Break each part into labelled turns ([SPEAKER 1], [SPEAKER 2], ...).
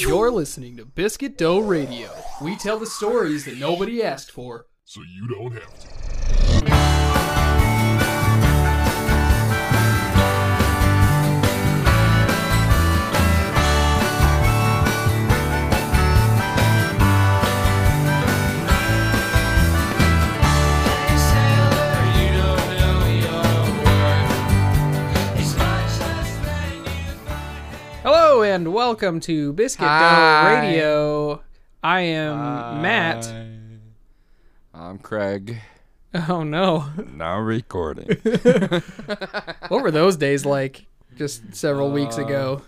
[SPEAKER 1] You're listening to Biscuit Dough Radio. We tell the stories that nobody asked for.
[SPEAKER 2] so you don't have
[SPEAKER 1] and welcome to Biscuit Dough
[SPEAKER 3] Hi.
[SPEAKER 1] Radio. I am Matt.
[SPEAKER 3] I'm Craig.
[SPEAKER 1] Oh no.
[SPEAKER 3] Now recording.
[SPEAKER 1] What were those days like just several weeks
[SPEAKER 3] Uh,
[SPEAKER 1] ago?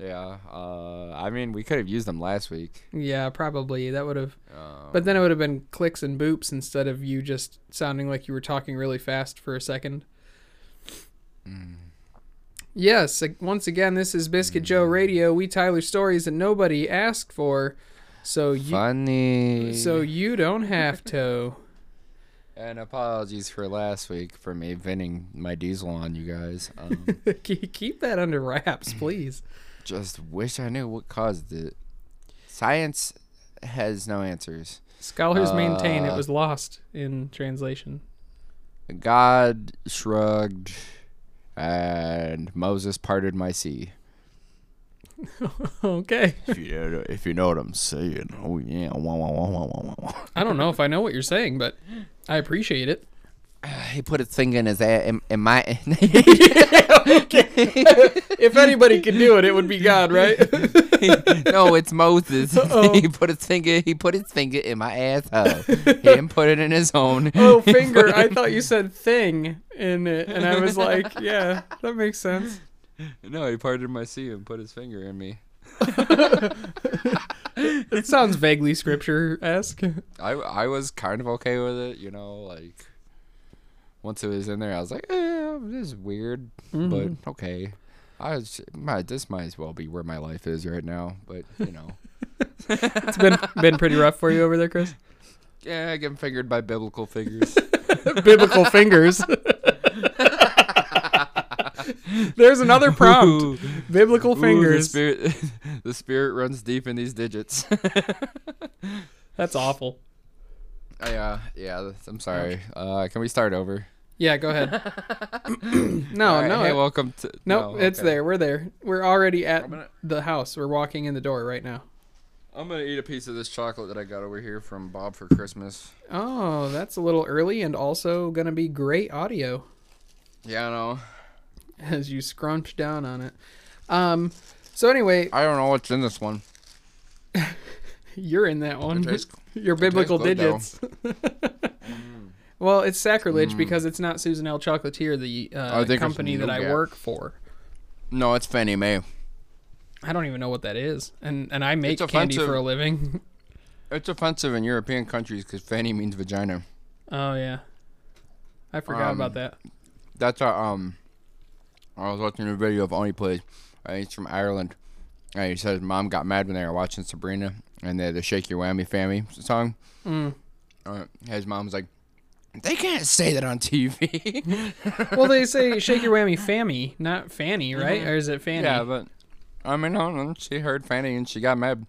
[SPEAKER 3] yeah. Uh, I mean, we could have used them last week.
[SPEAKER 1] Yeah, probably. That would have
[SPEAKER 3] Um,
[SPEAKER 1] But then it would have been clicks and boops instead of you just sounding like you were talking really fast for a second. Yes, once again, this is Biscuit Joe Radio. We Tyler stories that nobody asked for, so you
[SPEAKER 3] funny.
[SPEAKER 1] so you don't have to.
[SPEAKER 3] and apologies for last week for me venting my diesel on you guys. Um,
[SPEAKER 1] Keep that under wraps, please.
[SPEAKER 3] just wish I knew what caused it. Science has no answers.
[SPEAKER 1] Scholars maintain it
[SPEAKER 3] Uh,
[SPEAKER 1] was lost in translation.
[SPEAKER 3] God shrugged, and Moses parted my sea.
[SPEAKER 1] Okay.
[SPEAKER 3] If you know, if you know what I'm saying. Oh yeah. Wah, wah, wah, wah, wah, wah, wah.
[SPEAKER 1] I don't know if I know what you're saying, but I appreciate it.
[SPEAKER 3] He put his finger in his ass. In, in my.
[SPEAKER 1] If anybody could do it, it would be God, right?
[SPEAKER 3] no, it's Moses.
[SPEAKER 1] Uh-oh.
[SPEAKER 3] he put his finger. He put his finger in my asshole. he didn't put it in his own.
[SPEAKER 1] Oh, finger. I
[SPEAKER 3] it-
[SPEAKER 1] thought you said thing in it. And I was like, yeah, that makes sense.
[SPEAKER 3] No, he parted my sea and put his finger in me.
[SPEAKER 1] It sounds vaguely scripture esque.
[SPEAKER 3] I I was kind of okay with it, you know, like. Once it was in there, I was like, eh, this is weird,
[SPEAKER 1] Mhm.
[SPEAKER 3] but okay. I was, might, this might as well be where my life is right now, but you know.
[SPEAKER 1] It's been been pretty rough for you over there, Chris.
[SPEAKER 3] Yeah, I getting fingered by biblical figures.
[SPEAKER 1] Biblical fingers. There's another prompt.
[SPEAKER 3] Ooh,
[SPEAKER 1] Biblical
[SPEAKER 3] ooh, the
[SPEAKER 1] fingers.
[SPEAKER 3] spirit, the spirit runs deep in these digits.
[SPEAKER 1] That's awful.
[SPEAKER 3] yeah, yeah. I'm sorry. Uh, can we start over?
[SPEAKER 1] Yeah, go ahead. no,
[SPEAKER 3] All right,
[SPEAKER 1] no.
[SPEAKER 3] Hey,
[SPEAKER 1] it-
[SPEAKER 3] welcome to.
[SPEAKER 1] nope,
[SPEAKER 3] no,
[SPEAKER 1] it's
[SPEAKER 3] okay.
[SPEAKER 1] there. We're there. We're already at
[SPEAKER 3] gonna-
[SPEAKER 1] the house. We're walking in the door right now.
[SPEAKER 3] I'm gonna eat a piece of this chocolate that I got over here from Bob for Christmas.
[SPEAKER 1] Oh, that's a little early and also going to be great audio
[SPEAKER 3] Yeah, I know.
[SPEAKER 1] as you scrunch down on it. Um so anyway,
[SPEAKER 3] I don't know what's in this one.
[SPEAKER 1] you're in that one.
[SPEAKER 3] It tastes-
[SPEAKER 1] Your biblical
[SPEAKER 3] good,
[SPEAKER 1] digits. Well, it's sacrilege
[SPEAKER 3] Mm.
[SPEAKER 1] because it's not Susan L. Chocolatier, the uh, company that I work for.
[SPEAKER 3] No, it's Fannie Mae.
[SPEAKER 1] I don't even know what that is, and and I make candy for a living.
[SPEAKER 3] It's offensive in European countries because Fanny means vagina.
[SPEAKER 1] oh yeah, I forgot
[SPEAKER 3] Um,
[SPEAKER 1] about that.
[SPEAKER 3] That's a um. I was watching a video of Oni plays. Uh, he's from Ireland. And he says mom got mad when they were watching Sabrina and they had the Shake Your Whammy Family song.
[SPEAKER 1] Mm.
[SPEAKER 3] Uh, his mom was like, "They can't say that on TV."
[SPEAKER 1] Well, they say shake your whammy, Fammy, not Fanny, right? Or is it Fanny?
[SPEAKER 3] yeah, but I mean, no, no, she heard Fanny and she got mad.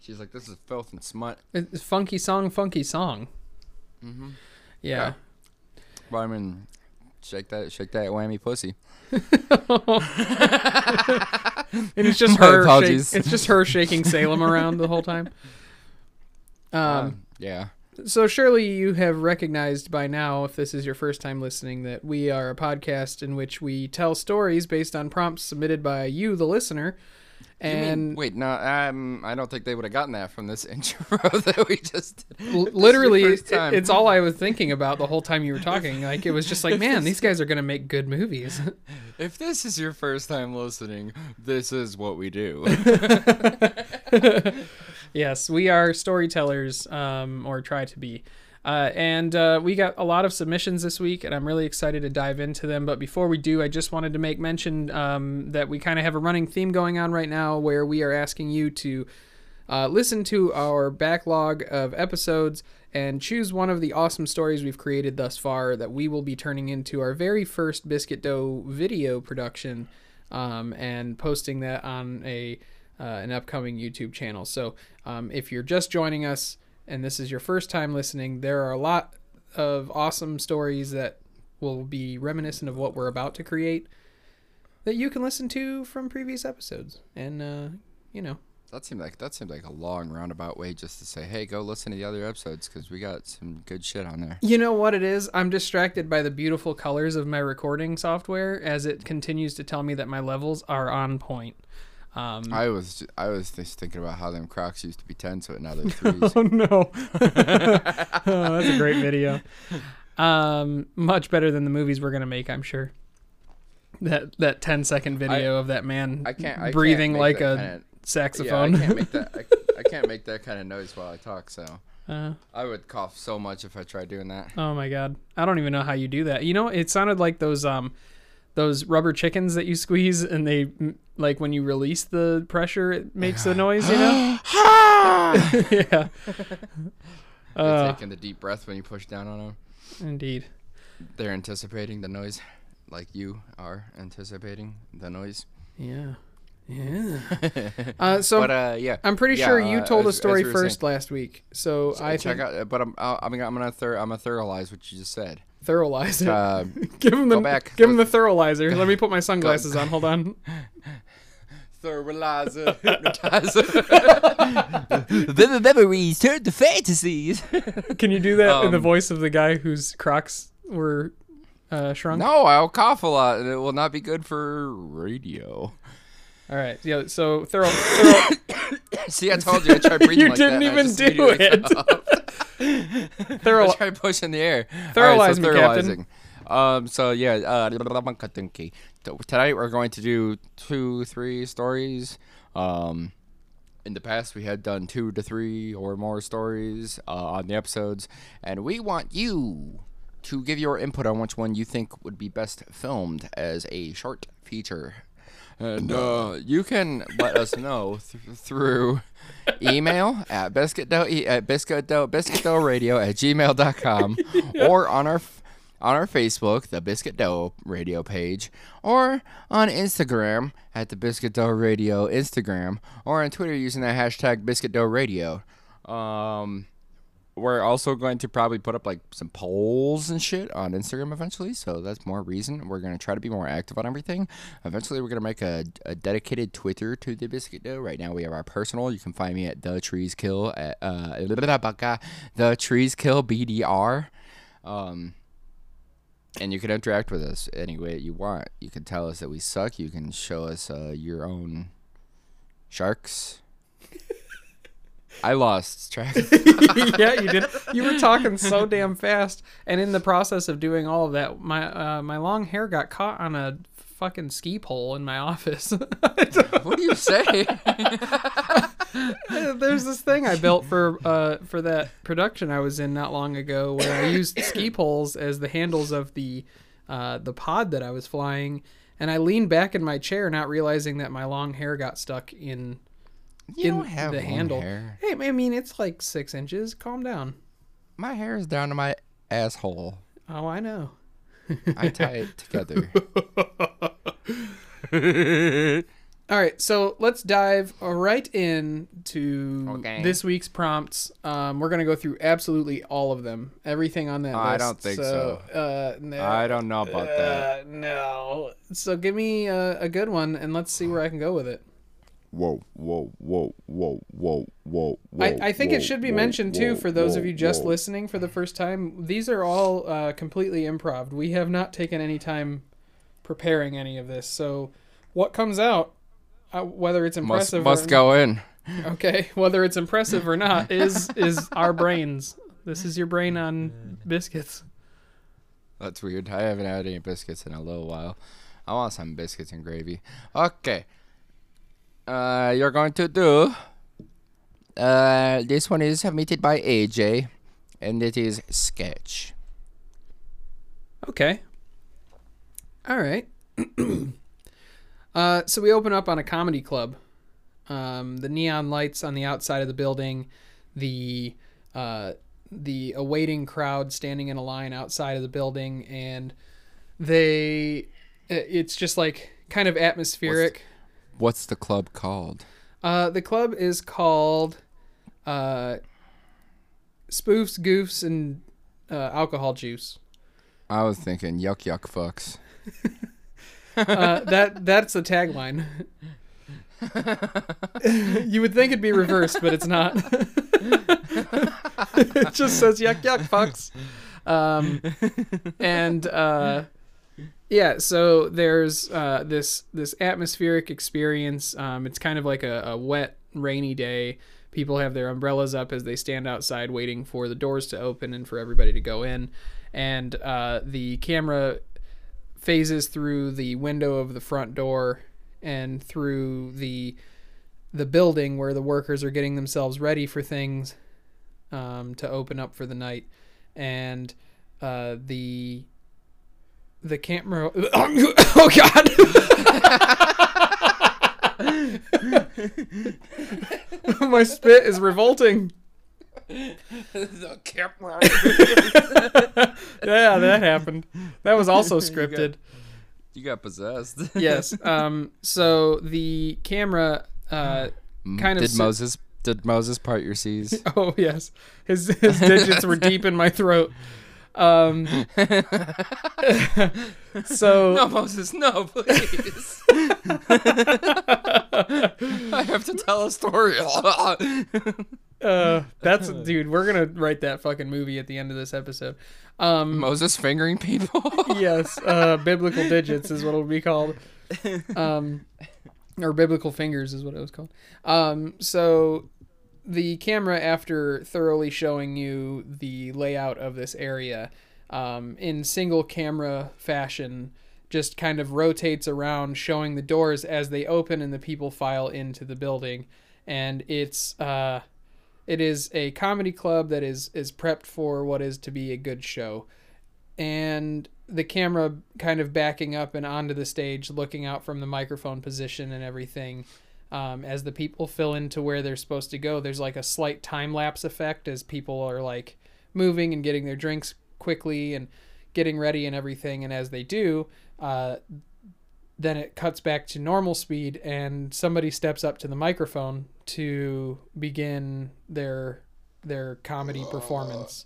[SPEAKER 3] She's like, "This is filth and smut."
[SPEAKER 1] It's funky song, funky song.
[SPEAKER 3] Mm-hmm.
[SPEAKER 1] Yeah.
[SPEAKER 3] But I mean, shake that, shake that whammy pussy.
[SPEAKER 1] and it's just
[SPEAKER 3] My
[SPEAKER 1] her. Shake, it's just her shaking Salem around the whole time. Um.
[SPEAKER 3] Uh, yeah.
[SPEAKER 1] So surely you have recognized by now, if this is your first time listening, that we are a podcast in which we tell stories based on prompts submitted by you, the listener.
[SPEAKER 3] You mean-
[SPEAKER 1] And
[SPEAKER 3] wait, no, um, I don't think they would have gotten that from this intro that we just. did.
[SPEAKER 1] l-
[SPEAKER 3] This is your
[SPEAKER 1] literally, it- it's all I was thinking about the whole time you were talking. Like it was just like, man, these guys are gonna make good movies.
[SPEAKER 3] If this is your first time listening, this is what we do.
[SPEAKER 1] Yes, we are storytellers, um, or try to be. Uh, and uh, we got a lot of submissions this week, and I'm really excited to dive into them. But before we do, I just wanted to make mention um, that we kind of have a running theme going on right now where we are asking you to uh, listen to our backlog of episodes and choose one of the awesome stories we've created thus far that we will be turning into our very first Biscuit Dough video production um, and posting that on a uh, an upcoming YouTube channel. So um, if you're just joining us and this is your first time listening, there are a lot of awesome stories that will be reminiscent of what we're about to create that you can listen to from previous episodes. And, uh, you know,
[SPEAKER 3] That seemed like that seemed like a long roundabout way just to say, "Hey, go listen to the other episodes because we got some good shit on there."
[SPEAKER 1] You know what it is? I'm distracted by the beautiful colors of my recording software as it continues to tell me that my levels are on point. Um,
[SPEAKER 3] I was I was just thinking about how them Crocs used to be ten, so now they're threes.
[SPEAKER 1] oh no, oh, that's a great video. Um, much better than the movies we're gonna make, I'm sure. That that 10 second video of that man
[SPEAKER 3] I can't I can't
[SPEAKER 1] breathing like a
[SPEAKER 3] kinda-
[SPEAKER 1] saxophone.
[SPEAKER 3] Yeah, I can't make that. I, I can't make that kind of noise while I talk. So
[SPEAKER 1] uh,
[SPEAKER 3] I would cough so much if I tried doing that.
[SPEAKER 1] oh my god, I don't even know how you do that. You know, it sounded like those um those rubber chickens that you squeeze and they like when you release the pressure it makes the noise. You know? yeah. Uh,
[SPEAKER 3] taking the deep breath when you push down on them.
[SPEAKER 1] indeed.
[SPEAKER 3] They're anticipating the noise, like you are anticipating the noise.
[SPEAKER 1] Yeah. Yeah. Uh, so
[SPEAKER 3] but uh, yeah,
[SPEAKER 1] I'm pretty
[SPEAKER 3] yeah,
[SPEAKER 1] sure you
[SPEAKER 3] uh,
[SPEAKER 1] told a
[SPEAKER 3] as- as
[SPEAKER 1] story
[SPEAKER 3] we
[SPEAKER 1] first
[SPEAKER 3] saying-
[SPEAKER 1] last week, so I
[SPEAKER 3] check
[SPEAKER 1] think
[SPEAKER 3] out. But I'm I'm gonna I'm gonna thor- I'm gonna thoroughlize what you just said.
[SPEAKER 1] Thoroughlize it.
[SPEAKER 3] Uh,
[SPEAKER 1] give him the
[SPEAKER 3] back.
[SPEAKER 1] give him the thoroughlizer. Let me put my sunglasses on. Hold on.
[SPEAKER 3] thoroughlizer, hypnotizer. Vivid memories turn to fantasies.
[SPEAKER 1] Can you do that in the
[SPEAKER 3] Um,
[SPEAKER 1] voice of the guy whose Crocs were uh, shrunk?
[SPEAKER 3] No, I'll cough a lot, and it will not be good for radio.
[SPEAKER 1] All right. Yeah. So thorough. thorough
[SPEAKER 3] See, I told you I tried breathing
[SPEAKER 1] You
[SPEAKER 3] like
[SPEAKER 1] didn't
[SPEAKER 3] that, and I
[SPEAKER 1] even do it.
[SPEAKER 3] Coughed.
[SPEAKER 1] thorough.
[SPEAKER 3] I tried pushing the air.
[SPEAKER 1] Thoroughlize me,
[SPEAKER 3] Alright,
[SPEAKER 1] Captain.
[SPEAKER 3] Um. So yeah. Uh. Tonight we're going to do two, three stories. Um. In the past, we had done two to three or more stories uh, on the episodes, and we want you to give your input on which one you think would be best filmed as a short feature. And uh, you can let us know th- through email at biscuitdough e- at biscuitdough biscuitdoughradio at gmail.com or on our on our Facebook, the Biscuit Dough Radio page, or on Instagram at the Biscuit Dough Radio Instagram, or on Twitter using the hashtag Biscuit Dough Radio. Um, we're also going to probably put up like some polls and shit on Instagram eventually, so that's more reason. We're going to try to be more active on everything. Eventually, we're going to make a, a dedicated Twitter to the Biscuit Dough. Right now, we have our personal. You can find me at the Trees Kill at uh, the Trees Kill BDR. Um, and you can interact with us any way you want. You can tell us that we suck. You can show us uh, your own sharks. I lost track.
[SPEAKER 1] yeah, you did. You were talking so damn fast, and in the process of doing all of that, my uh, my long hair got caught on a fucking ski pole in my office.
[SPEAKER 3] what do you say?
[SPEAKER 1] There's this thing I built for uh, for that production I was in not long ago, where I used ski poles as the handles of the uh, the pod that I was flying, and I leaned back in my chair, not realizing that my long hair got stuck in
[SPEAKER 3] You
[SPEAKER 1] in
[SPEAKER 3] don't have
[SPEAKER 1] the handle.
[SPEAKER 3] hair.
[SPEAKER 1] Hey, I mean it's like six inches. Calm down.
[SPEAKER 3] My hair is down to my asshole.
[SPEAKER 1] Oh, I know.
[SPEAKER 3] I tie it together.
[SPEAKER 1] All right, so let's dive right in to
[SPEAKER 3] Okay.
[SPEAKER 1] this week's prompts. Um, we're gonna go through absolutely all of them, everything on that
[SPEAKER 3] I
[SPEAKER 1] list.
[SPEAKER 3] don't think
[SPEAKER 1] so. Uh, no,
[SPEAKER 3] I don't know about that.
[SPEAKER 1] Uh, no. So give me a, a good one, and let's see where I can go with it.
[SPEAKER 3] Whoa, whoa, whoa, whoa, whoa, whoa,
[SPEAKER 1] I, I think it should be mentioned too for those of you just listening for the first time. These are all uh, completely improv. We have not taken any time preparing any of this. So what comes out, uh, whether it's impressive
[SPEAKER 3] must
[SPEAKER 1] or
[SPEAKER 3] go in.
[SPEAKER 1] okay, whether it's impressive or not, is is our brains. This is your brain on biscuits.
[SPEAKER 3] That's weird. I haven't had any biscuits in a little while. I want some biscuits and gravy. Okay. Uh, you're going to do. Uh, this one is submitted by AJ, and it is sketch.
[SPEAKER 1] Okay. All right. uh, so we open up on a comedy club. Um, the neon lights on the outside of the building, the uh, the awaiting crowd standing in a line outside of the building, and they, it's just like kind of atmospheric.
[SPEAKER 3] What's the club called?
[SPEAKER 1] Uh, the club is called uh, Spoofs, Goofs, and uh, Alcohol Juice.
[SPEAKER 3] I was thinking yuck yuck fucks.
[SPEAKER 1] Uh, that that's the tagline. you would think it'd be reversed, but it's not. it just says yuck yuck fucks. Um, and uh, yeah, so there's uh, this this atmospheric experience. Um, it's kind of like a, a wet, rainy day. People have their umbrellas up as they stand outside, waiting for the doors to open and for everybody to go in. And uh, the camera phases through the window of the front door and through the the building where the workers are getting themselves ready for things um, to open up for the night, and uh, the the camera. oh God! My spit is revolting.
[SPEAKER 3] the camera.
[SPEAKER 1] Yeah, that happened. That was also scripted.
[SPEAKER 3] You got possessed.
[SPEAKER 1] yes. Um. So the camera. Uh. Kind of
[SPEAKER 3] did Moses did Moses part your seas?
[SPEAKER 1] Oh yes. His his digits were deep in my throat. Um. so
[SPEAKER 3] no, Moses, no, please. I have to tell a story.
[SPEAKER 1] uh, that's dude. We're gonna write that fucking movie at the end of this episode. Um.
[SPEAKER 3] Moses fingering people.
[SPEAKER 1] yes, uh, biblical digits is what it'll be called. Um, or biblical fingers is what it was called. Um, so the camera, after thoroughly showing you the layout of this area um, in single camera fashion, just kind of rotates around, showing the doors as they open and the people file into the building. And it's uh, it is a comedy club that is is prepped for what is to be a good show and the camera kind of backing up and onto the stage, looking out from the microphone position and everything. Um, as the people fill into where they're supposed to go, there's like a slight time lapse effect as people are like moving and getting their drinks quickly and getting ready and everything. And as they do, uh, then it cuts back to normal speed and somebody steps up to the microphone to begin their their comedy performance.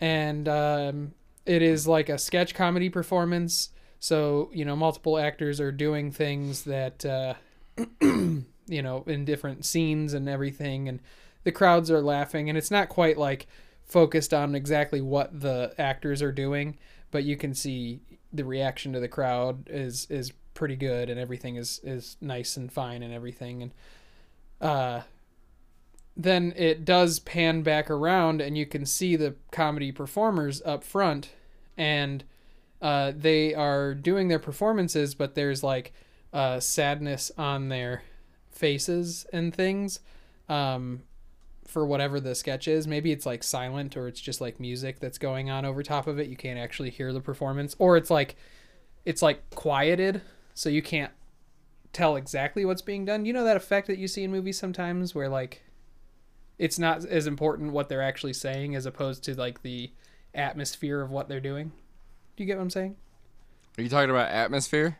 [SPEAKER 1] And um, it is like a sketch comedy performance. So, you know, multiple actors are doing things that, uh, you know, in different scenes and everything. And the crowds are laughing. And it's not quite like focused on exactly what the actors are doing, but you can see the reaction to the crowd is, is pretty good and everything is, is nice and fine and everything. And, uh, then it does pan back around and you can see the comedy performers up front and uh, they are doing their performances but there's like uh, sadness on their faces and things um, for whatever the sketch is maybe it's like silent or it's just like music that's going on over top of it you can't actually hear the performance or it's like it's like quieted so you can't tell exactly what's being done you know that effect that you see in movies sometimes where like it's not as important what they're actually saying as opposed to like the atmosphere of what they're doing. Do you get what I'm saying?
[SPEAKER 3] Are you talking about atmosphere?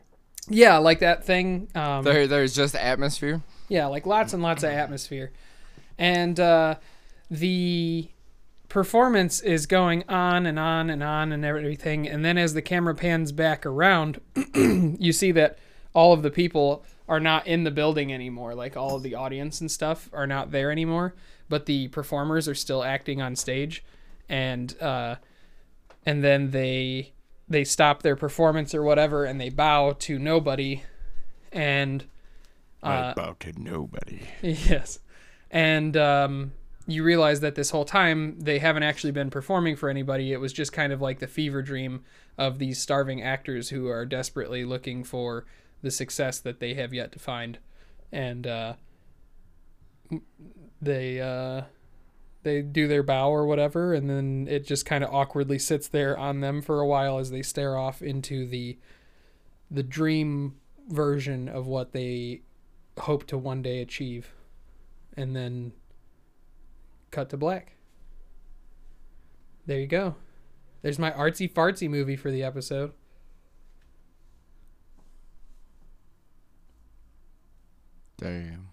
[SPEAKER 1] Yeah, like that thing. Um,
[SPEAKER 3] There, there's just atmosphere.
[SPEAKER 1] yeah, like lots and lots of atmosphere, and uh, the performance is going on and on and on and everything. And then as the camera pans back around, you see that all of the people are not in the building anymore. Like all of the audience and stuff are not there anymore, but the performers are still acting on stage, and uh, and then they they stop their performance or whatever, and they bow to nobody, and uh,
[SPEAKER 3] bow to nobody.
[SPEAKER 1] Yes. And um, you realize that this whole time they haven't actually been performing for anybody. It was just kind of like the fever dream of these starving actors who are desperately looking for the success that they have yet to find. And uh, they uh, they do their bow or whatever, and then it just kind of awkwardly sits there on them for a while as they stare off into the the dream version of what they hope to one day achieve and then cut to black there you go there's my artsy fartsy movie for the episode
[SPEAKER 3] Damn.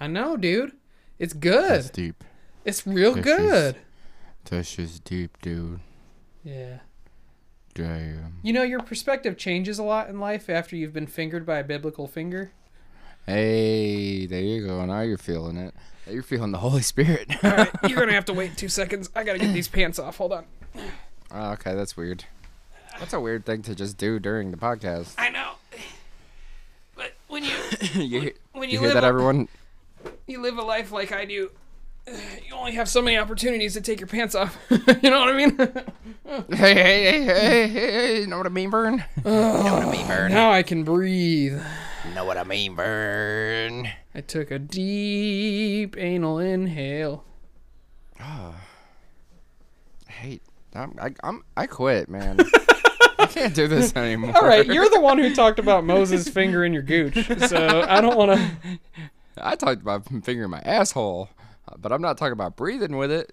[SPEAKER 1] I know, dude. It's good.
[SPEAKER 3] That's deep.
[SPEAKER 1] It's real
[SPEAKER 3] is-
[SPEAKER 1] good.
[SPEAKER 3] That's just deep, dude.
[SPEAKER 1] Yeah.
[SPEAKER 3] Damn.
[SPEAKER 1] You know, your perspective changes a lot in life after you've been fingered by a biblical finger.
[SPEAKER 3] Hey, there you go. Now you're feeling it. Now You're feeling the Holy Spirit.
[SPEAKER 1] All right, you're gonna have to wait two seconds. I gotta get these pants off. Hold on.
[SPEAKER 3] Oh, okay, that's weird. That's a weird thing to just do during the podcast.
[SPEAKER 1] I know, but when you
[SPEAKER 3] you hear,
[SPEAKER 1] when
[SPEAKER 3] you
[SPEAKER 1] you
[SPEAKER 3] hear
[SPEAKER 1] live
[SPEAKER 3] that,
[SPEAKER 1] a-
[SPEAKER 3] everyone?
[SPEAKER 1] you live a life like I do, you only have so many opportunities to take your pants off. you know what I mean?
[SPEAKER 3] Hey, hey, hey, hey, hey, hey, you know what I mean, Vern? you know what I mean, Vern?
[SPEAKER 1] now I can breathe.
[SPEAKER 3] You know what I mean, Vern?
[SPEAKER 1] I took a deep anal inhale.
[SPEAKER 3] Hey, I'm, I, I'm, I quit, man. I can't do this anymore.
[SPEAKER 1] All right, you're the one who talked about Moses' finger in your gooch, so I don't want to.
[SPEAKER 3] I talked about fingering my asshole, but I'm not talking about breathing with it.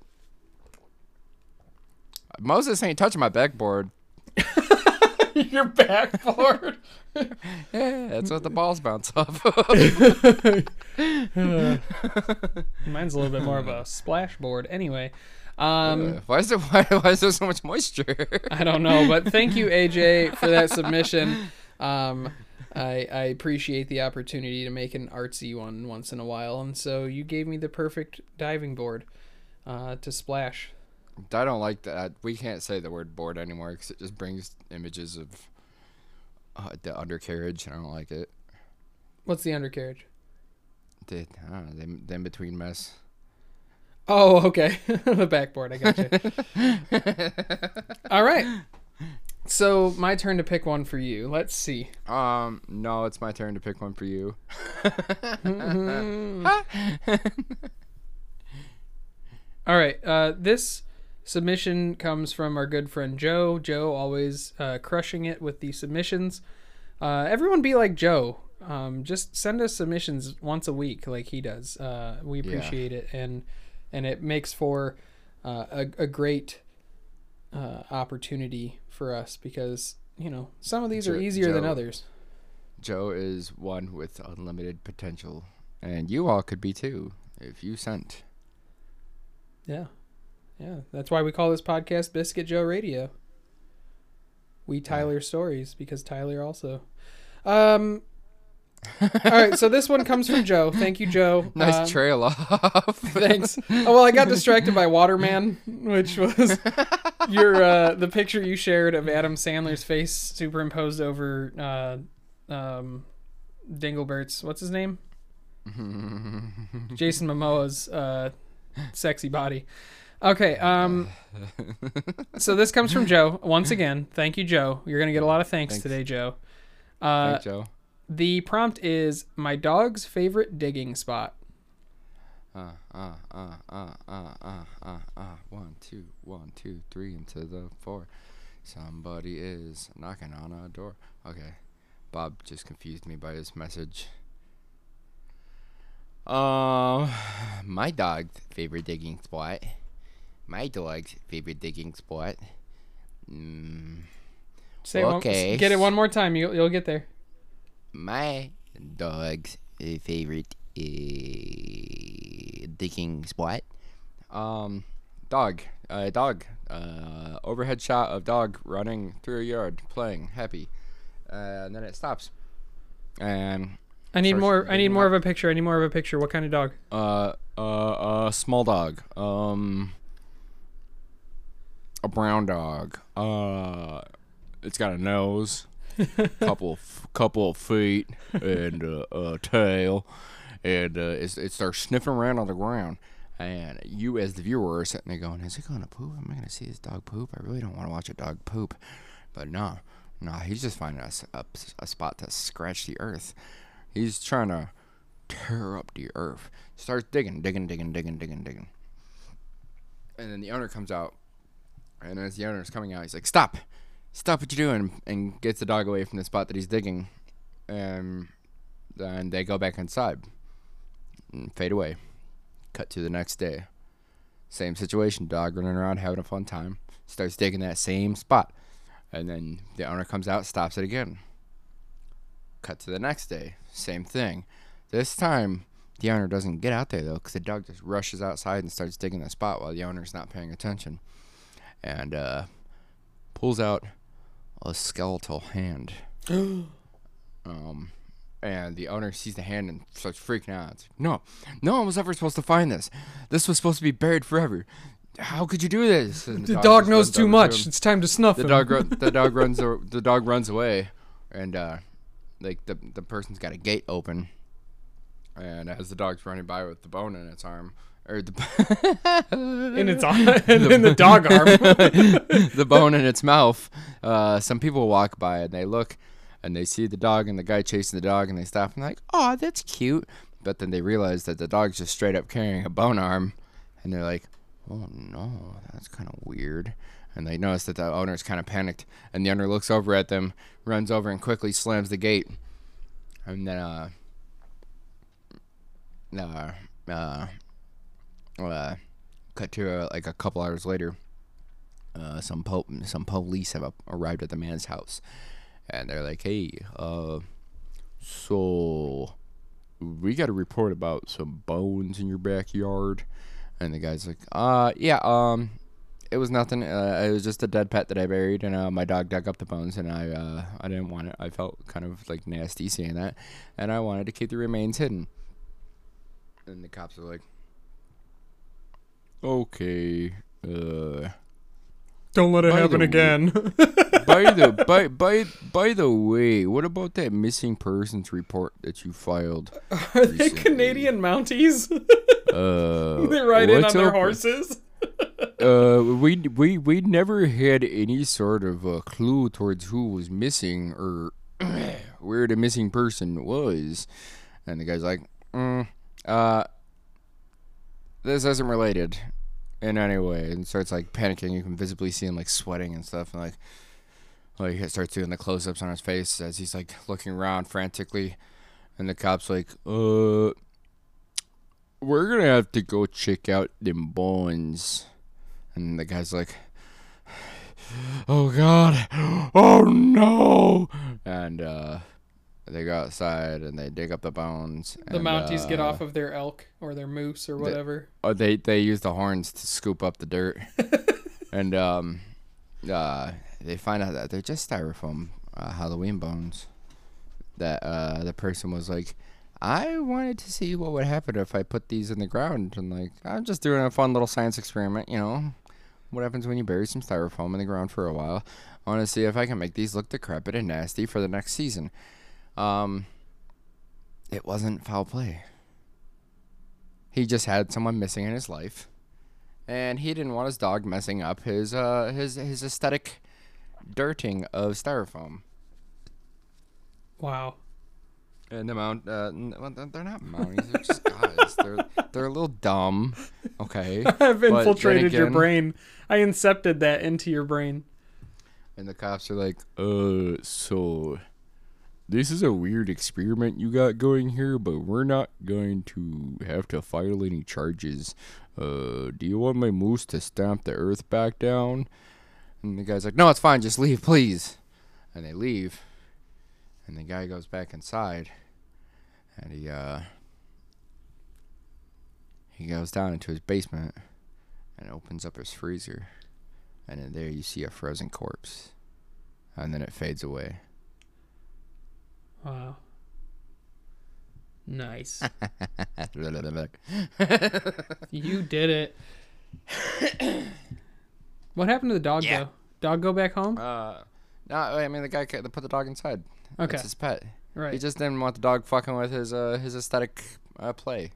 [SPEAKER 3] Moses ain't touching my backboard.
[SPEAKER 1] your backboard.
[SPEAKER 3] Yeah, that's what the balls bounce off. of.
[SPEAKER 1] Mine's a little bit more of a splash board. Anyway, um,
[SPEAKER 3] why is it? Why, why is there so much moisture?
[SPEAKER 1] I don't know, but thank you, AJ, for that submission. Um, I, I appreciate the opportunity to make an artsy one once in a while, and so you gave me the perfect diving board uh, to splash.
[SPEAKER 3] I don't like that. We can't say the word board anymore because it just brings images of uh, the undercarriage. and I don't like it.
[SPEAKER 1] What's the undercarriage?
[SPEAKER 3] The, I don't know, the, the in between mess.
[SPEAKER 1] Oh, okay. the backboard. I got you. All right. So my turn to pick one for you. Let's see.
[SPEAKER 3] Um, no, it's my turn to pick one for you.
[SPEAKER 1] All right. Uh, this submission comes from our good friend Joe. Joe always uh, crushing it with the submissions. Uh, everyone be like Joe. Um, just send us submissions once a week, like he does. Uh, we appreciate it, and and it makes for uh, a, a great uh, opportunity for us because you know some of these are easier than others.
[SPEAKER 3] Joe is one with unlimited potential, and you all could be too if you sent.
[SPEAKER 1] Yeah. Yeah. That's why we call this podcast Biscuit Joe Radio. We Tyler stories because Tyler also. Um All right, so this one comes from Joe. Thank you, Joe.
[SPEAKER 3] Nice
[SPEAKER 1] Um,
[SPEAKER 3] trail off.
[SPEAKER 1] Thanks. Oh well, I got distracted by Waterman, which was your uh, the picture you shared of Adam Sandler's face superimposed over uh, um, Dinglebert's. What's his name? Jason Momoa's uh, sexy body. Okay. Um. so this comes from Joe once again. Thank you, Joe. You're gonna get a lot of thanks,
[SPEAKER 3] Thanks.
[SPEAKER 1] today, Joe. Uh,
[SPEAKER 3] Thanks, Joe.
[SPEAKER 1] The prompt is my dog's favorite digging spot.
[SPEAKER 3] Uh, uh, uh, uh, uh, uh, uh, uh. One, two, one, two, three, into the four. Somebody is knocking on a door. Okay. Bob just confused me by his message. Um, my dog's favorite digging spot. My dog's favorite digging spot. Mm,
[SPEAKER 1] Say it one-
[SPEAKER 3] Okay.
[SPEAKER 1] get it one more time. You'll you'll get there.
[SPEAKER 3] My dog's uh, favorite uh, digging spot. Um, dog, uh, dog, uh, overhead shot of dog running through a yard, playing, happy, uh, and then it stops. And
[SPEAKER 1] I need more. I need more
[SPEAKER 3] up.
[SPEAKER 1] of a picture. I need more of a picture. What kind of dog?
[SPEAKER 3] uh, uh, a small dog, um, a brown dog. Uh, it's got a nose. couple couple of feet and uh, a tail, and uh, it starts sniffing around on the ground. And you, as the viewer, are sitting there going, "Is it gonna poop? Am I gonna see this dog poop? I really don't want to watch a dog poop." But no, no, he's just finding a spot to scratch the earth. He's trying to tear up the earth. Starts digging, digging, digging, digging, digging, digging. And then the owner comes out, and as the owner is coming out, he's like, "Stop! Stop what you're doing!" and gets the dog away from the spot that he's digging. And then they go back inside and fade away. Cut to the next day. Same situation. Dog running around having a fun time. Starts digging that same spot. And then the owner comes out, stops it again. Cut to the next day. Same thing. This time, The owner doesn't get out there though, because the dog just rushes outside and starts digging the spot while the owner's not paying attention, and uh, pulls out a skeletal hand. um, and the owner sees the hand and starts freaking out. It's like, no, no one was ever supposed to find this. This was supposed to be buried forever. How could you do this? And
[SPEAKER 1] The dog
[SPEAKER 3] just
[SPEAKER 1] knows too much. It's time to snuff
[SPEAKER 3] The
[SPEAKER 1] him.
[SPEAKER 3] dog, run, the dog runs, the dog runs away, and uh, like the the person's got a gate open, and as the dog's running by with the bone in its arm, or the
[SPEAKER 1] in its arm, in the dog arm.
[SPEAKER 3] the bone in its mouth. Uh, some people walk by and they look and they see the dog and the guy chasing the dog and they stop and like, oh, that's cute. But then they realize that the dog's just straight up carrying a bone arm, and they're like, oh no, that's kind of weird. And they notice that the owner's kind of panicked, and the owner looks over at them, runs over and quickly slams the gate, and then uh, uh, uh, uh cut to uh, like a couple hours later uh, some po- some police have arrived at the man's house, and they're like, "Hey, uh, so we got a report about some bones in your backyard," and the guy's like, "Uh, yeah, um." It was nothing. Uh, it was just a dead pet that I buried, and uh, my dog dug up the bones, and I uh, I didn't want it. I felt kind of like nasty seeing that, and I wanted to keep the remains hidden. And the cops are like, "Okay, uh,
[SPEAKER 1] Don't let it happen again.
[SPEAKER 3] by the by by by the way, what about that missing persons report that you filed?
[SPEAKER 1] Are they. Canadian Mounties?
[SPEAKER 3] Uh,
[SPEAKER 1] they ride in on their
[SPEAKER 3] up?
[SPEAKER 1] horses.
[SPEAKER 3] Uh, we we we never had any sort of a clue towards who was missing or where the missing person was, and the guy's like, mm, uh, this isn't related in any way, and starts like panicking. You can visibly see him like sweating and stuff, and like. Like he starts doing the close-ups on his face as he's like looking around frantically, and the cops like, "Uh, we're gonna have to go check out them bones." And the guy's like, "Oh God, oh no!" And uh, they go outside and they dig up the bones.
[SPEAKER 1] The
[SPEAKER 3] and,
[SPEAKER 1] Mounties get
[SPEAKER 3] uh,
[SPEAKER 1] off of their elk or their moose or whatever.
[SPEAKER 3] Oh, they they use the horns to scoop up the dirt, and um, uh, they find out that they're just styrofoam uh, Halloween bones. That uh, the person was like, I wanted to see what would happen if I put these in the ground, and like I'm just doing a fun little science experiment, you know. What happens when you bury some styrofoam in the ground for a while? I want to see if I can make these look decrepit and nasty for the next season. Um, it wasn't foul play. He just had someone missing in his life, and he didn't want his dog messing up his uh his his aesthetic dirting of styrofoam.
[SPEAKER 1] Wow.
[SPEAKER 3] And the mount, uh, they're not mounties. They're just guys. They're they're a little dumb. Okay.
[SPEAKER 1] I've infiltrated your brain. I incepted that into your brain.
[SPEAKER 3] And the cops are like, uh, so this is a weird experiment you got going here, but we're not going to have to file any charges. Uh, do you want my moose to stamp the earth back down? And the guy's like, no, it's fine. Just leave, please. And they leave. And the guy goes back inside. And he, uh, he goes down into his basement and opens up his freezer. And in there you see a frozen corpse. And then it fades away.
[SPEAKER 1] Wow. Nice. you did it. what happened to the dog
[SPEAKER 3] Yeah.
[SPEAKER 1] though? Dog go back home?
[SPEAKER 3] uh, no, I mean the guy put the dog inside.
[SPEAKER 1] Okay.
[SPEAKER 3] It's his pet.
[SPEAKER 1] Right.
[SPEAKER 3] He just didn't want the dog fucking with his uh his aesthetic uh, play.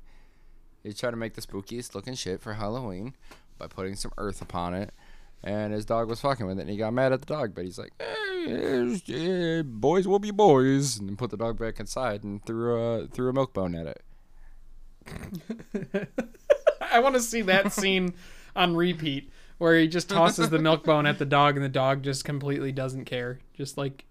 [SPEAKER 3] He tried to make the spookiest looking shit for Halloween by putting some earth upon it, and his dog was fucking with it, and he got mad at the dog. But he's like, eh, "Boys will be boys," and then put the dog back inside and threw a threw a milk bone at it.
[SPEAKER 1] I want to see that scene on repeat where he just tosses the milk bone at the dog and the dog just completely doesn't care. Just like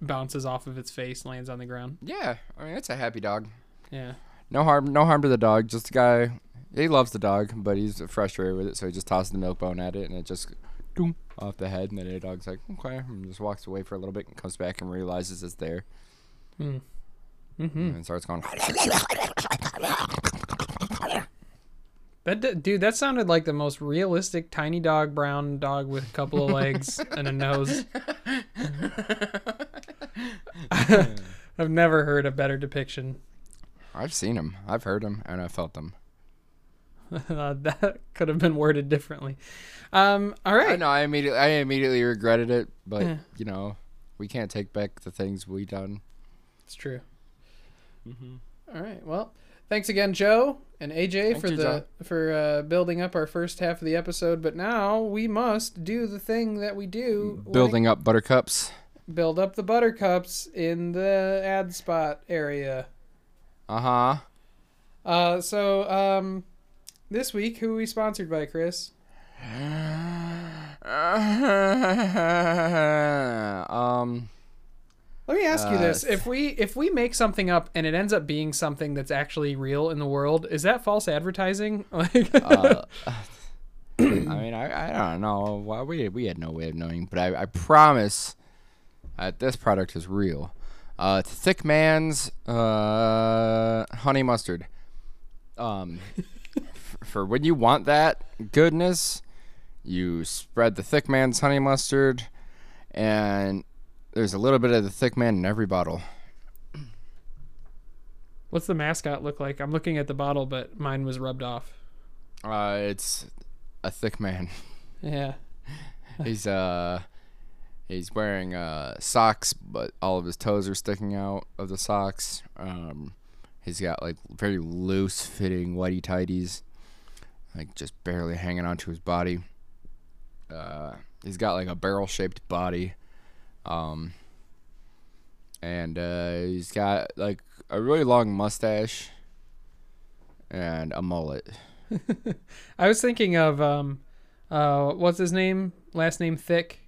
[SPEAKER 1] bounces off of its face, lands on the ground.
[SPEAKER 3] Yeah, I mean it's a happy dog.
[SPEAKER 1] Yeah.
[SPEAKER 3] No harm, no harm to the dog. Just a guy. He loves the dog, but he's frustrated with it, so he just tosses the milk bone at it, and it just doom, off the head. And then the dog's like, okay, and just walks away for a little bit and comes back and realizes it's there.
[SPEAKER 1] Hmm.
[SPEAKER 3] and starts going.
[SPEAKER 1] That d- dude, that sounded like the most realistic tiny dog, brown dog with a couple of legs and a nose. I've never heard a better depiction.
[SPEAKER 3] I've seen him, I've heard him, and I've felt him.
[SPEAKER 1] Uh, that could have been worded differently. Um, all
[SPEAKER 3] I know. I immediately, I immediately regretted it, but
[SPEAKER 1] Yeah.
[SPEAKER 3] you know, we can't take back the things we done.
[SPEAKER 1] It's true. All right. Well, thanks again, Joe and AJ, for
[SPEAKER 3] you,
[SPEAKER 1] the
[SPEAKER 3] Joe.
[SPEAKER 1] for uh, building up our first half of the episode. But now we must do the thing that we do: like
[SPEAKER 3] Building up buttercups.
[SPEAKER 1] build up the buttercups in the ad spot area.
[SPEAKER 3] Uh huh.
[SPEAKER 1] Uh, so um, this week, who are we sponsored by, Chris?
[SPEAKER 3] um.
[SPEAKER 1] Let me ask you
[SPEAKER 3] Uh,
[SPEAKER 1] this: if we if we make something up and it ends up being something that's actually real in the world, is that false advertising? Like,
[SPEAKER 3] Uh, I mean, I, I don't know. Well, we we had no way of knowing, but I, I promise that this product is real. Uh, it's Thick Man's uh, honey mustard. Um, for when you want that goodness, you spread the Thick Man's honey mustard, and there's a little bit of the Thick Man in every bottle.
[SPEAKER 1] what's the mascot look like? I'm looking at the bottle, but mine was rubbed off.
[SPEAKER 3] Uh, it's a Thick Man.
[SPEAKER 1] Yeah.
[SPEAKER 3] he's uh he's wearing uh socks but all of his toes are sticking out of the socks um he's got like very loose fitting whitey tighties like just barely hanging onto his body uh he's got like a barrel shaped body um and uh he's got like a really long mustache and a mullet
[SPEAKER 1] I was thinking of um, uh, what's his name? Last name Thicke.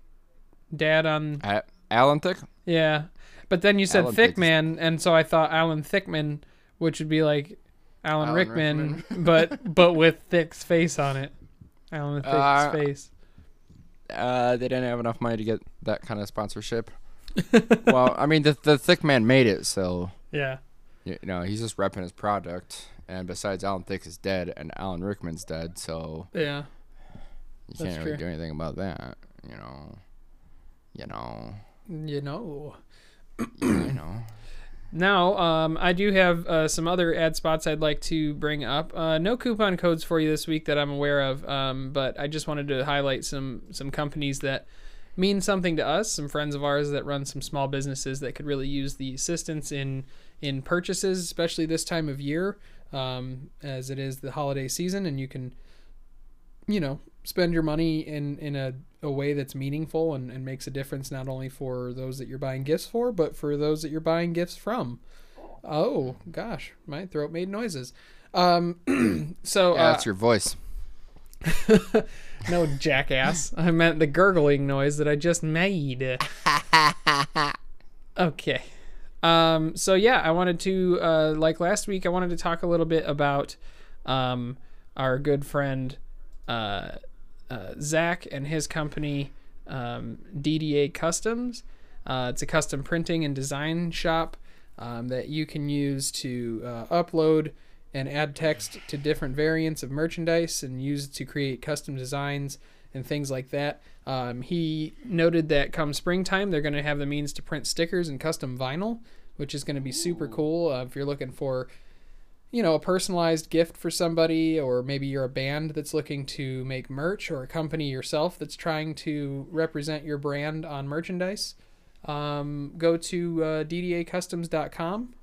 [SPEAKER 1] Dad on
[SPEAKER 3] A- alan thicke
[SPEAKER 1] yeah, but then you said
[SPEAKER 3] Alan
[SPEAKER 1] Thickman, and so I thought Alan Thickman, which would be like Alan,
[SPEAKER 3] Alan
[SPEAKER 1] Rickman, but but with Thicke's face on it. Alan Thicke's
[SPEAKER 3] Uh,
[SPEAKER 1] face.
[SPEAKER 3] Uh, they didn't have enough money to get that kind of sponsorship. well, I mean, the the thick man made it, so
[SPEAKER 1] Yeah.
[SPEAKER 3] you know he's just repping his product. And besides, Alan Thicke is dead, and Alan Rickman's dead, so
[SPEAKER 1] Yeah.
[SPEAKER 3] you
[SPEAKER 1] That's
[SPEAKER 3] can't really
[SPEAKER 1] true.
[SPEAKER 3] do anything about that. You know, you know,
[SPEAKER 1] You know.
[SPEAKER 3] you know.
[SPEAKER 1] Now, um, I do have uh, some other ad spots I'd like to bring up. Uh, no coupon codes for you this week that I'm aware of, um, but I just wanted to highlight some some companies that mean something to us. Some friends of ours that run some small businesses that could really use the assistance in in purchases, especially this time of year, um, as it is the holiday season, and you can, you know, spend your money in in a, a way that's meaningful and, and makes a difference not only for those that you're buying gifts for, but for those that you're buying gifts from. Oh gosh, my throat made noises. Um, so
[SPEAKER 3] Yeah,
[SPEAKER 1] uh,
[SPEAKER 3] that's your voice.
[SPEAKER 1] no jackass. I meant the gurgling noise that I just made. okay. Um, so yeah, I wanted to uh, like last week. I wanted to talk a little bit about um, our good friend uh, uh, Zach and his company um, DDA Customs. Uh, it's a custom printing and design shop um, that you can use to uh, upload and add text to different variants of merchandise and use it to create custom designs and things like that. Um, he noted that come springtime, they're going to have the means to print stickers and custom vinyl, which is going to be super cool uh, if you're looking for you know, a personalized gift for somebody, or maybe you're a band that's looking to make merch, or a company yourself that's trying to represent your brand on merchandise, um, go to uh, ddacustoms.com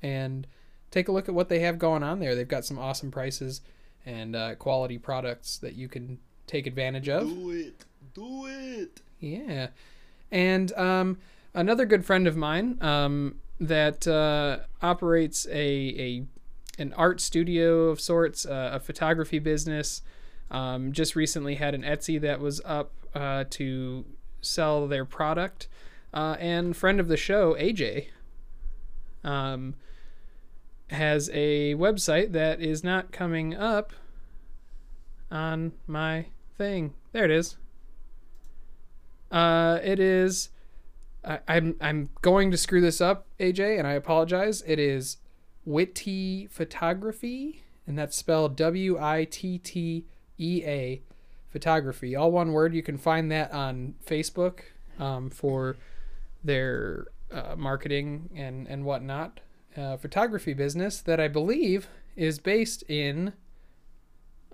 [SPEAKER 1] and take a look at what they have going on there. They've got some awesome prices and uh, quality products that you can take advantage of.
[SPEAKER 2] Do it. Do it.
[SPEAKER 1] Yeah. And um, another good friend of mine um, that uh, operates a, a an art studio of sorts, uh, a photography business, um, just recently had an Etsy that was up uh, to sell their product. Uh, and friend of the show, AJ, um, has a website that is not coming up on my thing. There it is. Uh, it is I, I'm I'm going to screw this up, AJ, and I apologize. It is Witty Photography, and that's spelled W I T T E A Photography, all one word. You can find that on Facebook um, for their uh, marketing and and whatnot. Uh, photography business that I believe is based in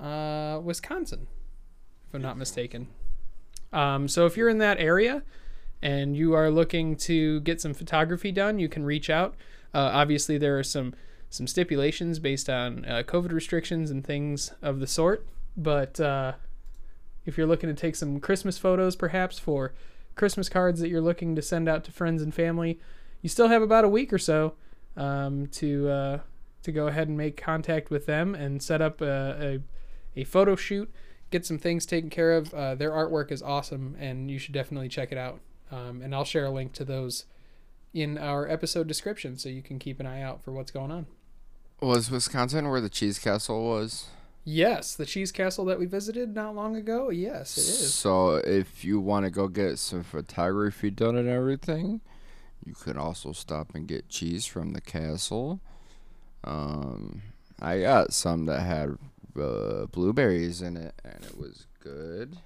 [SPEAKER 1] uh, Wisconsin, if I'm not mistaken. Um, so if you're in that area and you are looking to get some photography done, you can reach out. Uh, obviously, there are some some stipulations based on uh, COVID restrictions and things of the sort. But uh, if you're looking to take some Christmas photos, perhaps for Christmas cards that you're looking to send out to friends and family, you still have about a week or so um, to uh, to go ahead and make contact with them and set up a, a, a photo shoot, get some things taken care of. Uh, their artwork is awesome, and you should definitely check it out. Um, and I'll share a link to those in our episode description so you can keep an eye out for what's going on.
[SPEAKER 3] Was Wisconsin where the cheese castle was?
[SPEAKER 1] Yes, the cheese castle that we visited not long ago. Yes, it is.
[SPEAKER 3] So if you want to go get some photography done and everything, you could also stop and get cheese from the castle. Um, I got some that had uh, blueberries in it, and it was good.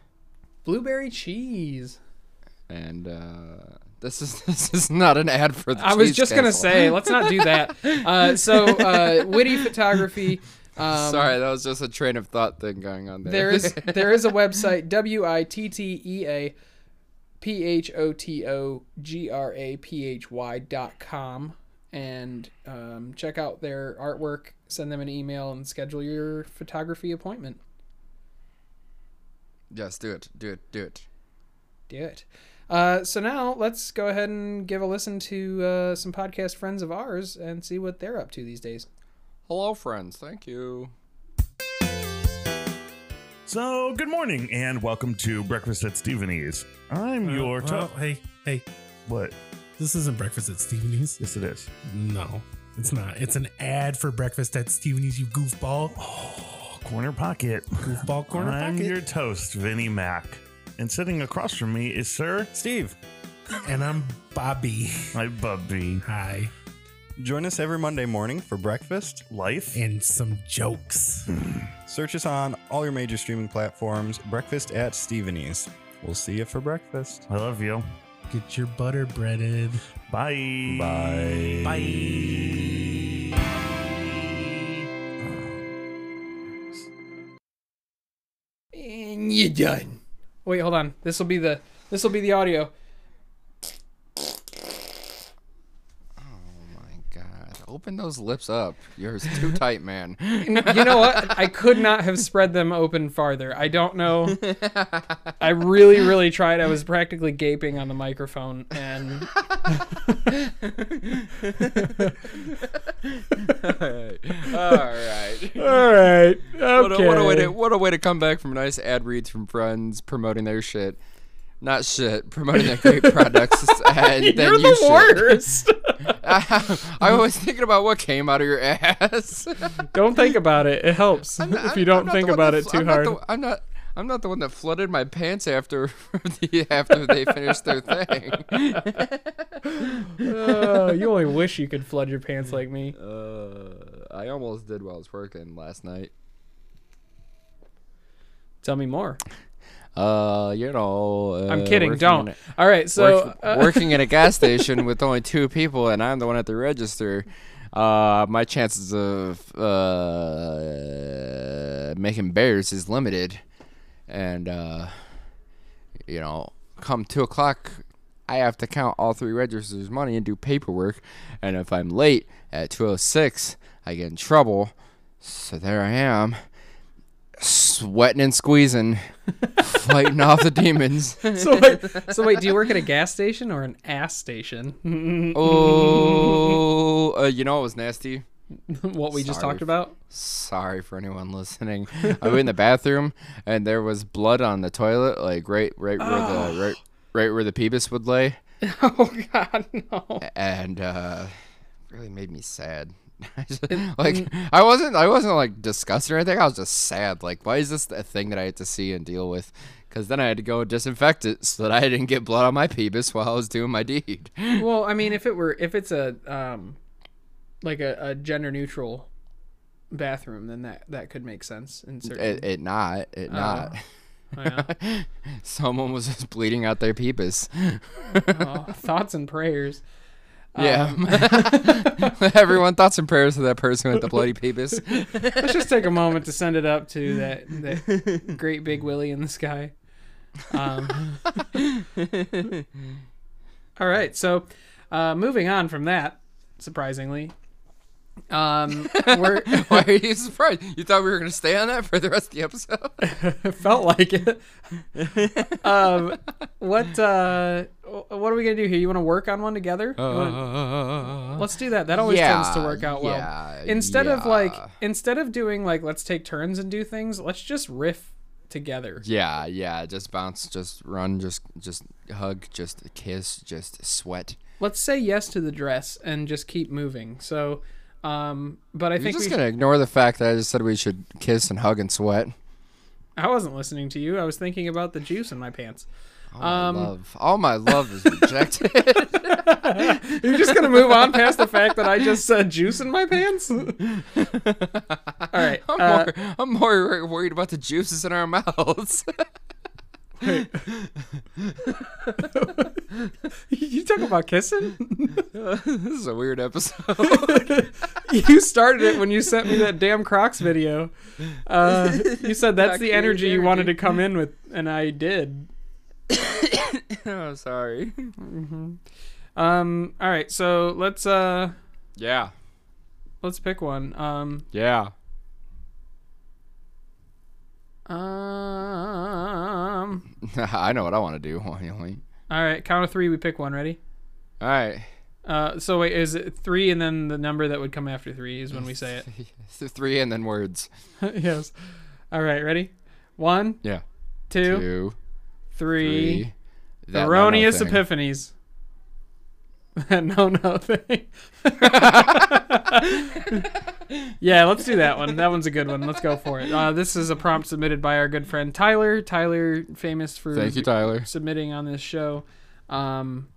[SPEAKER 1] Blueberry cheese.
[SPEAKER 3] And uh, this is this is not an ad for the.
[SPEAKER 1] I was just gonna say, let's not do that. Uh, so, uh, witty photography. Um,
[SPEAKER 3] Sorry, that was just a train of thought thing going on there.
[SPEAKER 1] there is there is a website w i t t e a p h o t o g r a p h y dot com and um, check out their artwork. Send them an email and schedule your photography appointment.
[SPEAKER 3] yes, do it, do it, do it.
[SPEAKER 1] Do it. Uh, so now let's go ahead and give a listen to uh, some podcast friends of ours and see what they're up to these days.
[SPEAKER 3] Hello, friends. Thank you.
[SPEAKER 2] So, good morning and welcome to Breakfast at Stephenie's. I'm your
[SPEAKER 4] well, hey, hey,
[SPEAKER 2] What?
[SPEAKER 4] this isn't breakfast at Stephenie's.
[SPEAKER 2] Yes, it is.
[SPEAKER 4] No, it's not. It's an ad for breakfast at Stephenie's. You goofball,
[SPEAKER 2] Oh, corner pocket.
[SPEAKER 4] goofball corner
[SPEAKER 2] I'm
[SPEAKER 4] pocket.
[SPEAKER 2] your toast, Vinnie Mac. And sitting across from me is Sir
[SPEAKER 5] Steve,
[SPEAKER 4] and I'm Bobby.
[SPEAKER 2] Hi, bubby.
[SPEAKER 4] Hi,
[SPEAKER 5] join us every Monday morning for breakfast.
[SPEAKER 2] Life.
[SPEAKER 4] and some jokes. Hmm.
[SPEAKER 5] Search us on all your major streaming platforms. Breakfast at Stephenie's. We'll see you for breakfast.
[SPEAKER 2] I love you.
[SPEAKER 4] Get your butter breaded.
[SPEAKER 2] Bye.
[SPEAKER 5] Bye.
[SPEAKER 4] Bye. Ah.
[SPEAKER 1] And you're done. Wait, hold on. This will be the this will be the audio.
[SPEAKER 3] Oh my god. Open those lips up. Yours too tight, man.
[SPEAKER 1] You know what? I could not have spread them open farther. I don't know. I really, really tried. I was practically gaping on the microphone, and
[SPEAKER 3] Alright.
[SPEAKER 1] all right,
[SPEAKER 3] What, a, what, a way to,
[SPEAKER 1] okay.
[SPEAKER 3] what a way to come back from nice ad reads from friends promoting their shit. Not shit, promoting their great products. And then
[SPEAKER 1] You're
[SPEAKER 3] you
[SPEAKER 1] the worst.
[SPEAKER 3] I was thinking about what came out of your ass.
[SPEAKER 1] don't think about it. It helps if you don't think about
[SPEAKER 3] that
[SPEAKER 1] it too
[SPEAKER 3] I'm not
[SPEAKER 1] hard.
[SPEAKER 3] the- I'm not. I'm not the one that flooded my pants after the, after they finished their thing.
[SPEAKER 1] Uh, you only wish you could flood your pants like me.
[SPEAKER 3] Uh, I almost did while I was working last night.
[SPEAKER 1] Tell me more.
[SPEAKER 3] Uh, you know. Uh,
[SPEAKER 1] I'm kidding. Don't.
[SPEAKER 3] a-
[SPEAKER 1] All right. So
[SPEAKER 3] work-
[SPEAKER 1] uh,
[SPEAKER 3] working at a gas station with only two people, and I'm the one at the register. Uh, my chances of uh, making bears is limited, and uh, you know, come two o'clock, I have to count all three registers' money and do paperwork, and if I'm late at two o six, I get in trouble. So there I am, sweating and squeezing, fighting off the demons.
[SPEAKER 1] so wait, so wait, do you work at a gas station or an ass station?
[SPEAKER 3] Oh, uh, you know it was nasty.
[SPEAKER 1] what we just talked about?
[SPEAKER 3] Sorry for anyone listening. I went in the bathroom and there was blood on the toilet, like right, right where the right, right where the peebus would lay,
[SPEAKER 1] Oh God, no.
[SPEAKER 3] and uh, really made me sad. Like I wasn't, I wasn't like disgusted or anything. I was just sad. Like, why is this a thing that I had to see and deal with? because then I had to go disinfect it so that I didn't get blood on my peebus while I was doing my deed.
[SPEAKER 1] Well, I mean, if it were if it's a um, like a, a gender neutral bathroom, then that that could make sense in certain.
[SPEAKER 3] It, it not, it not.
[SPEAKER 1] yeah.
[SPEAKER 3] Someone was just bleeding out their peebus.
[SPEAKER 1] Oh, thoughts and prayers.
[SPEAKER 3] Yeah.
[SPEAKER 1] Um,
[SPEAKER 3] Everyone thoughts and prayers to that person with the bloody peebus.
[SPEAKER 1] Let's just take a moment to send it up to that that great big Willie in the sky. Um, all right, so uh, moving on from that, surprisingly, um, we're
[SPEAKER 3] Why are you surprised? You thought we were going to stay on that for the rest of the episode?
[SPEAKER 1] it felt like it. um, what uh, what are we gonna do here? You want to work on one together? Wanna- let's do that. That always tends to work out well.
[SPEAKER 3] Uh, yeah,
[SPEAKER 1] Instead of like instead of doing like let's take turns and do things, let's just riff together.
[SPEAKER 3] Yeah, yeah, just bounce, just run, just just hug, just kiss, just sweat.
[SPEAKER 1] Let's say yes to the dress and just keep moving. So, um, but I
[SPEAKER 3] You're
[SPEAKER 1] think
[SPEAKER 3] just gonna ignore the fact that I just said we should kiss and hug and sweat.
[SPEAKER 1] I wasn't listening to you. I was thinking about the juice in my pants.
[SPEAKER 3] All my
[SPEAKER 1] Um,
[SPEAKER 3] love, all my love is rejected.
[SPEAKER 1] You're just gonna move on past the fact that I just said juice in my pants. All right.
[SPEAKER 3] I'm,
[SPEAKER 1] uh,
[SPEAKER 3] more, I'm more worried about the juices in our mouths.
[SPEAKER 1] you talk about kissing.
[SPEAKER 3] this is a weird episode.
[SPEAKER 1] you started it when you sent me that damn Crocs video. Uh, you said that's
[SPEAKER 3] Not
[SPEAKER 1] the energy you wanted to come in with, and I did.
[SPEAKER 3] oh, sorry.
[SPEAKER 1] Um. All right. So let's uh
[SPEAKER 3] Yeah,
[SPEAKER 1] let's pick one. Um.
[SPEAKER 3] yeah.
[SPEAKER 1] Um.
[SPEAKER 3] I know what I want to do. All
[SPEAKER 1] right. Count of three. We pick one. Ready?
[SPEAKER 3] All right.
[SPEAKER 1] Uh. So wait. Is it three, and then the number that would come after three is when we say it.
[SPEAKER 3] Three and then words.
[SPEAKER 1] yes. All right. Ready? One,
[SPEAKER 3] Yeah.
[SPEAKER 1] Two. three.
[SPEAKER 3] That
[SPEAKER 1] Erroneous epiphanies. That no no thing. Yeah, let's do that one. That one's a good one. Let's go for it. Uh, this is a prompt submitted by our good friend Tyler. Tyler, famous for
[SPEAKER 3] Thank you, Tyler.
[SPEAKER 1] submitting on this show. Um,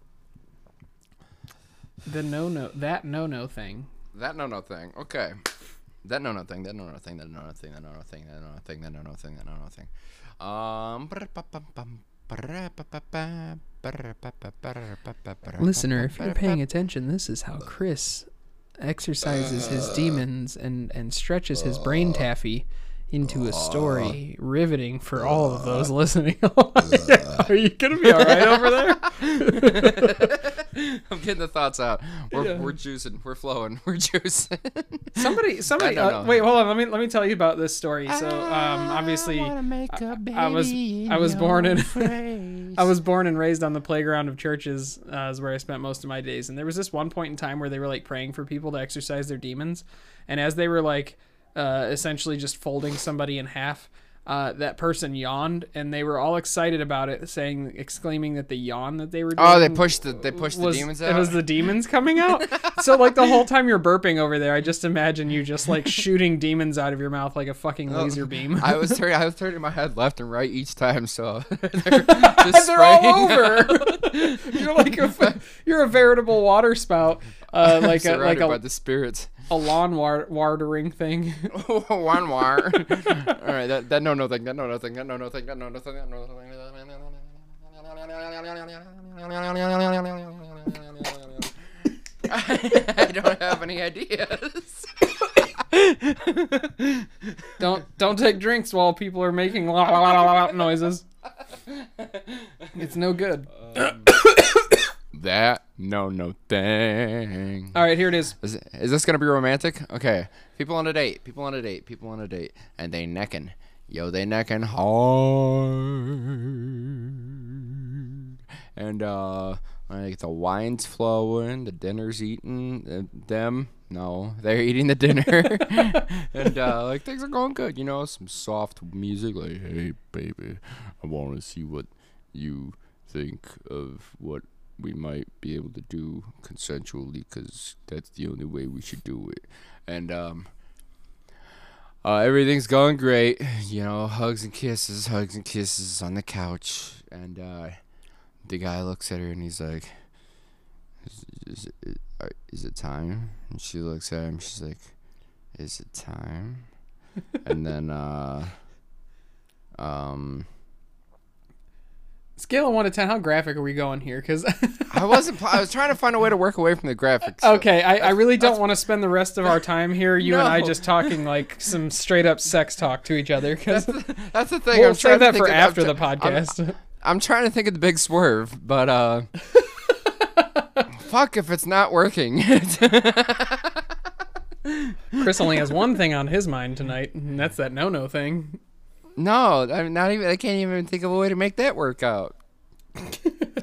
[SPEAKER 1] the no no that no no thing.
[SPEAKER 3] That no no thing. Okay. That no no thing. That no no thing. That no no thing. That no no thing. That no no thing. That no no thing. That no no thing. Um.
[SPEAKER 1] Listener, if you're paying attention, this is how Chris exercises his uh, demons and, and stretches his brain uh, taffy into a story uh, riveting for all of those listening. Are you gonna be all right over there?
[SPEAKER 3] I'm getting the thoughts out. We're, we're juicing. We're flowing. We're juicing.
[SPEAKER 1] Somebody, somebody. Uh, wait, hold on. Let me let me tell you about this story. So, um, obviously, I, I was I was born in I was born and raised on the playground of churches, uh, is where I spent most of my days. And there was this one point in time where they were like praying for people to exercise their demons, and as they were like uh, essentially just folding somebody in half. Uh, that person yawned, and they were all excited about it, saying, exclaiming that the yawn that they were doing
[SPEAKER 3] Oh, they pushed the they pushed the
[SPEAKER 1] was
[SPEAKER 3] demons
[SPEAKER 1] it was the demons coming out. so like the whole time you're burping over there, I just imagine you just like shooting demons out of your mouth like a fucking laser beam.
[SPEAKER 3] Oh, I was turning I was turning my head left and right each time, so they're just
[SPEAKER 1] They're all over. you're like a you're a veritable water spout, uh, like a like
[SPEAKER 3] surrounded by the spirits.
[SPEAKER 1] A lawn wa- watering thing.
[SPEAKER 3] One war. All right, that that no no thing, that no no thing, that no no thing, that no no thing, that no no thing. I don't have any ideas.
[SPEAKER 1] don't don't take drinks while people are making la la la la la noises. It's no good.
[SPEAKER 3] That no no thing.
[SPEAKER 1] All right, here it is.
[SPEAKER 3] Is, is this gonna be romantic? Okay. People on a date. People on a date. People on a date, and they necking. Yo, they necking hard. And uh, like the wine's flowing, the dinner's eating. Uh, them, no, they're eating the dinner, and uh, like things are going good. You know, some soft music, like hey baby, I want to see what you think of what we might be able to do consensually because that's the only way we should do it. And um, uh, everything's going great. You know, hugs and kisses, hugs and kisses on the couch. And uh, the guy looks at her and he's like, "Is, is, it, is it time?" And she looks at him. She's like, "Is it time?" and then, uh, um,
[SPEAKER 1] Scale of one to ten, how graphic are we going here? Because
[SPEAKER 3] I wasn't. I was trying to find a way to work away from the graphics.
[SPEAKER 1] okay, I, I really don't want to spend the rest of our time here, you and I just talking like some straight up sex talk to each other. Because
[SPEAKER 3] That's the thing.
[SPEAKER 1] we'll
[SPEAKER 3] I'm
[SPEAKER 1] save that for after the
[SPEAKER 3] I'm-
[SPEAKER 1] podcast.
[SPEAKER 3] I'm trying to think of the big swerve, but uh fuck if it's not working.
[SPEAKER 1] Chris only has one thing on his mind tonight, and that's that no no thing.
[SPEAKER 3] No, I'm not even I can't even think of a way to make that work out.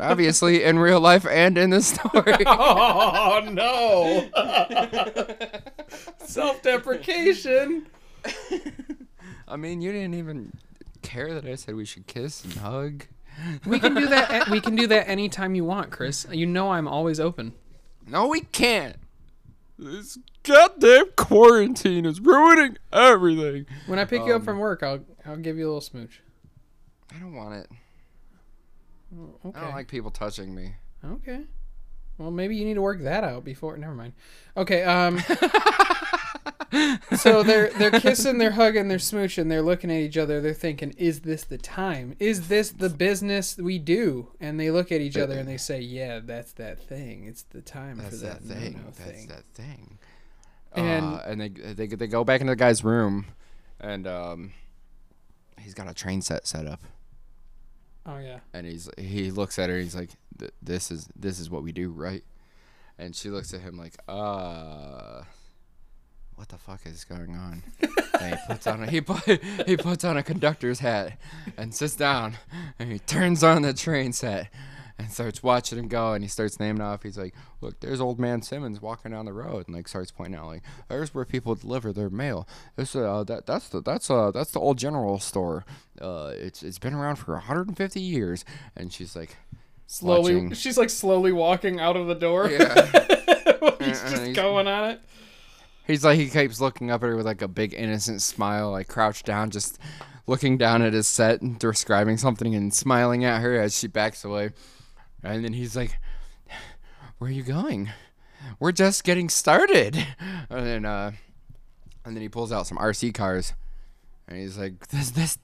[SPEAKER 3] Obviously in real life and in the story.
[SPEAKER 1] Oh no! Self deprecation.
[SPEAKER 3] I mean, you didn't even care that I said we should kiss and hug.
[SPEAKER 1] We can do that. We can do that anytime you want, Chris. You know I'm always open.
[SPEAKER 3] No, we can't. This goddamn quarantine is ruining everything.
[SPEAKER 1] When I pick you up um, from work, I'll I'll give you a little smooch.
[SPEAKER 3] I don't want it.
[SPEAKER 1] Okay.
[SPEAKER 3] I don't like people touching me.
[SPEAKER 1] Okay. Well, maybe you need to work that out before. Never mind. Okay. Um. so they're they're kissing, they're hugging, they're smooching, they're looking at each other. They're thinking, "Is this the time? Is this the business we do?" And they look at each other and they say, "Yeah, that's that thing. It's the time
[SPEAKER 3] That's
[SPEAKER 1] for that,
[SPEAKER 3] that thing.
[SPEAKER 1] no-no
[SPEAKER 3] That's that thing.
[SPEAKER 1] And-
[SPEAKER 3] uh, and they, they they go back into the guy's room, and um, he's got a train set set up,
[SPEAKER 1] Oh yeah.
[SPEAKER 3] and he's he looks at her. He's like, "This is this is what we do, right?" And she looks at him like, "Uh, what the fuck is going on?" and he puts on a, he put he puts on a conductor's hat and sits down, and he turns on the train set. And starts watching him go, and he starts naming off. He's like, "Look, there's old man Simmons walking down the road," and like starts pointing out, like, "There's where people deliver their mail. This, uh, that, that's the, that's, uh, that's the old general store. Uh, it's, it's been around for 150 years." And she's like,
[SPEAKER 1] Slowly,
[SPEAKER 3] Watching.
[SPEAKER 1] she's like slowly walking out of the door.
[SPEAKER 3] "Yeah."
[SPEAKER 1] He's just
[SPEAKER 3] he's-
[SPEAKER 1] going on it.
[SPEAKER 3] He's like he keeps looking up at her with like a big innocent smile, like crouched down, just looking down at his set and describing something and smiling at her as she backs away. And then he's like, "Where are you going? We're just getting started." And then uh and then he pulls out some RC cars. And he's like, "This this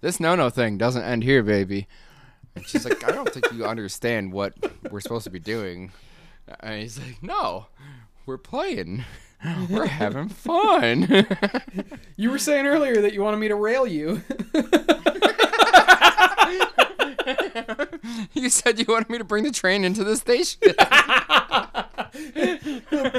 [SPEAKER 3] this no-no thing doesn't end here, baby." And she's like, "I don't think you understand what we're supposed to be doing." And he's like, "No. We're playing." We're having fun.
[SPEAKER 1] You were saying earlier that you wanted me to rail you.
[SPEAKER 3] you said you wanted me to bring the train into the station.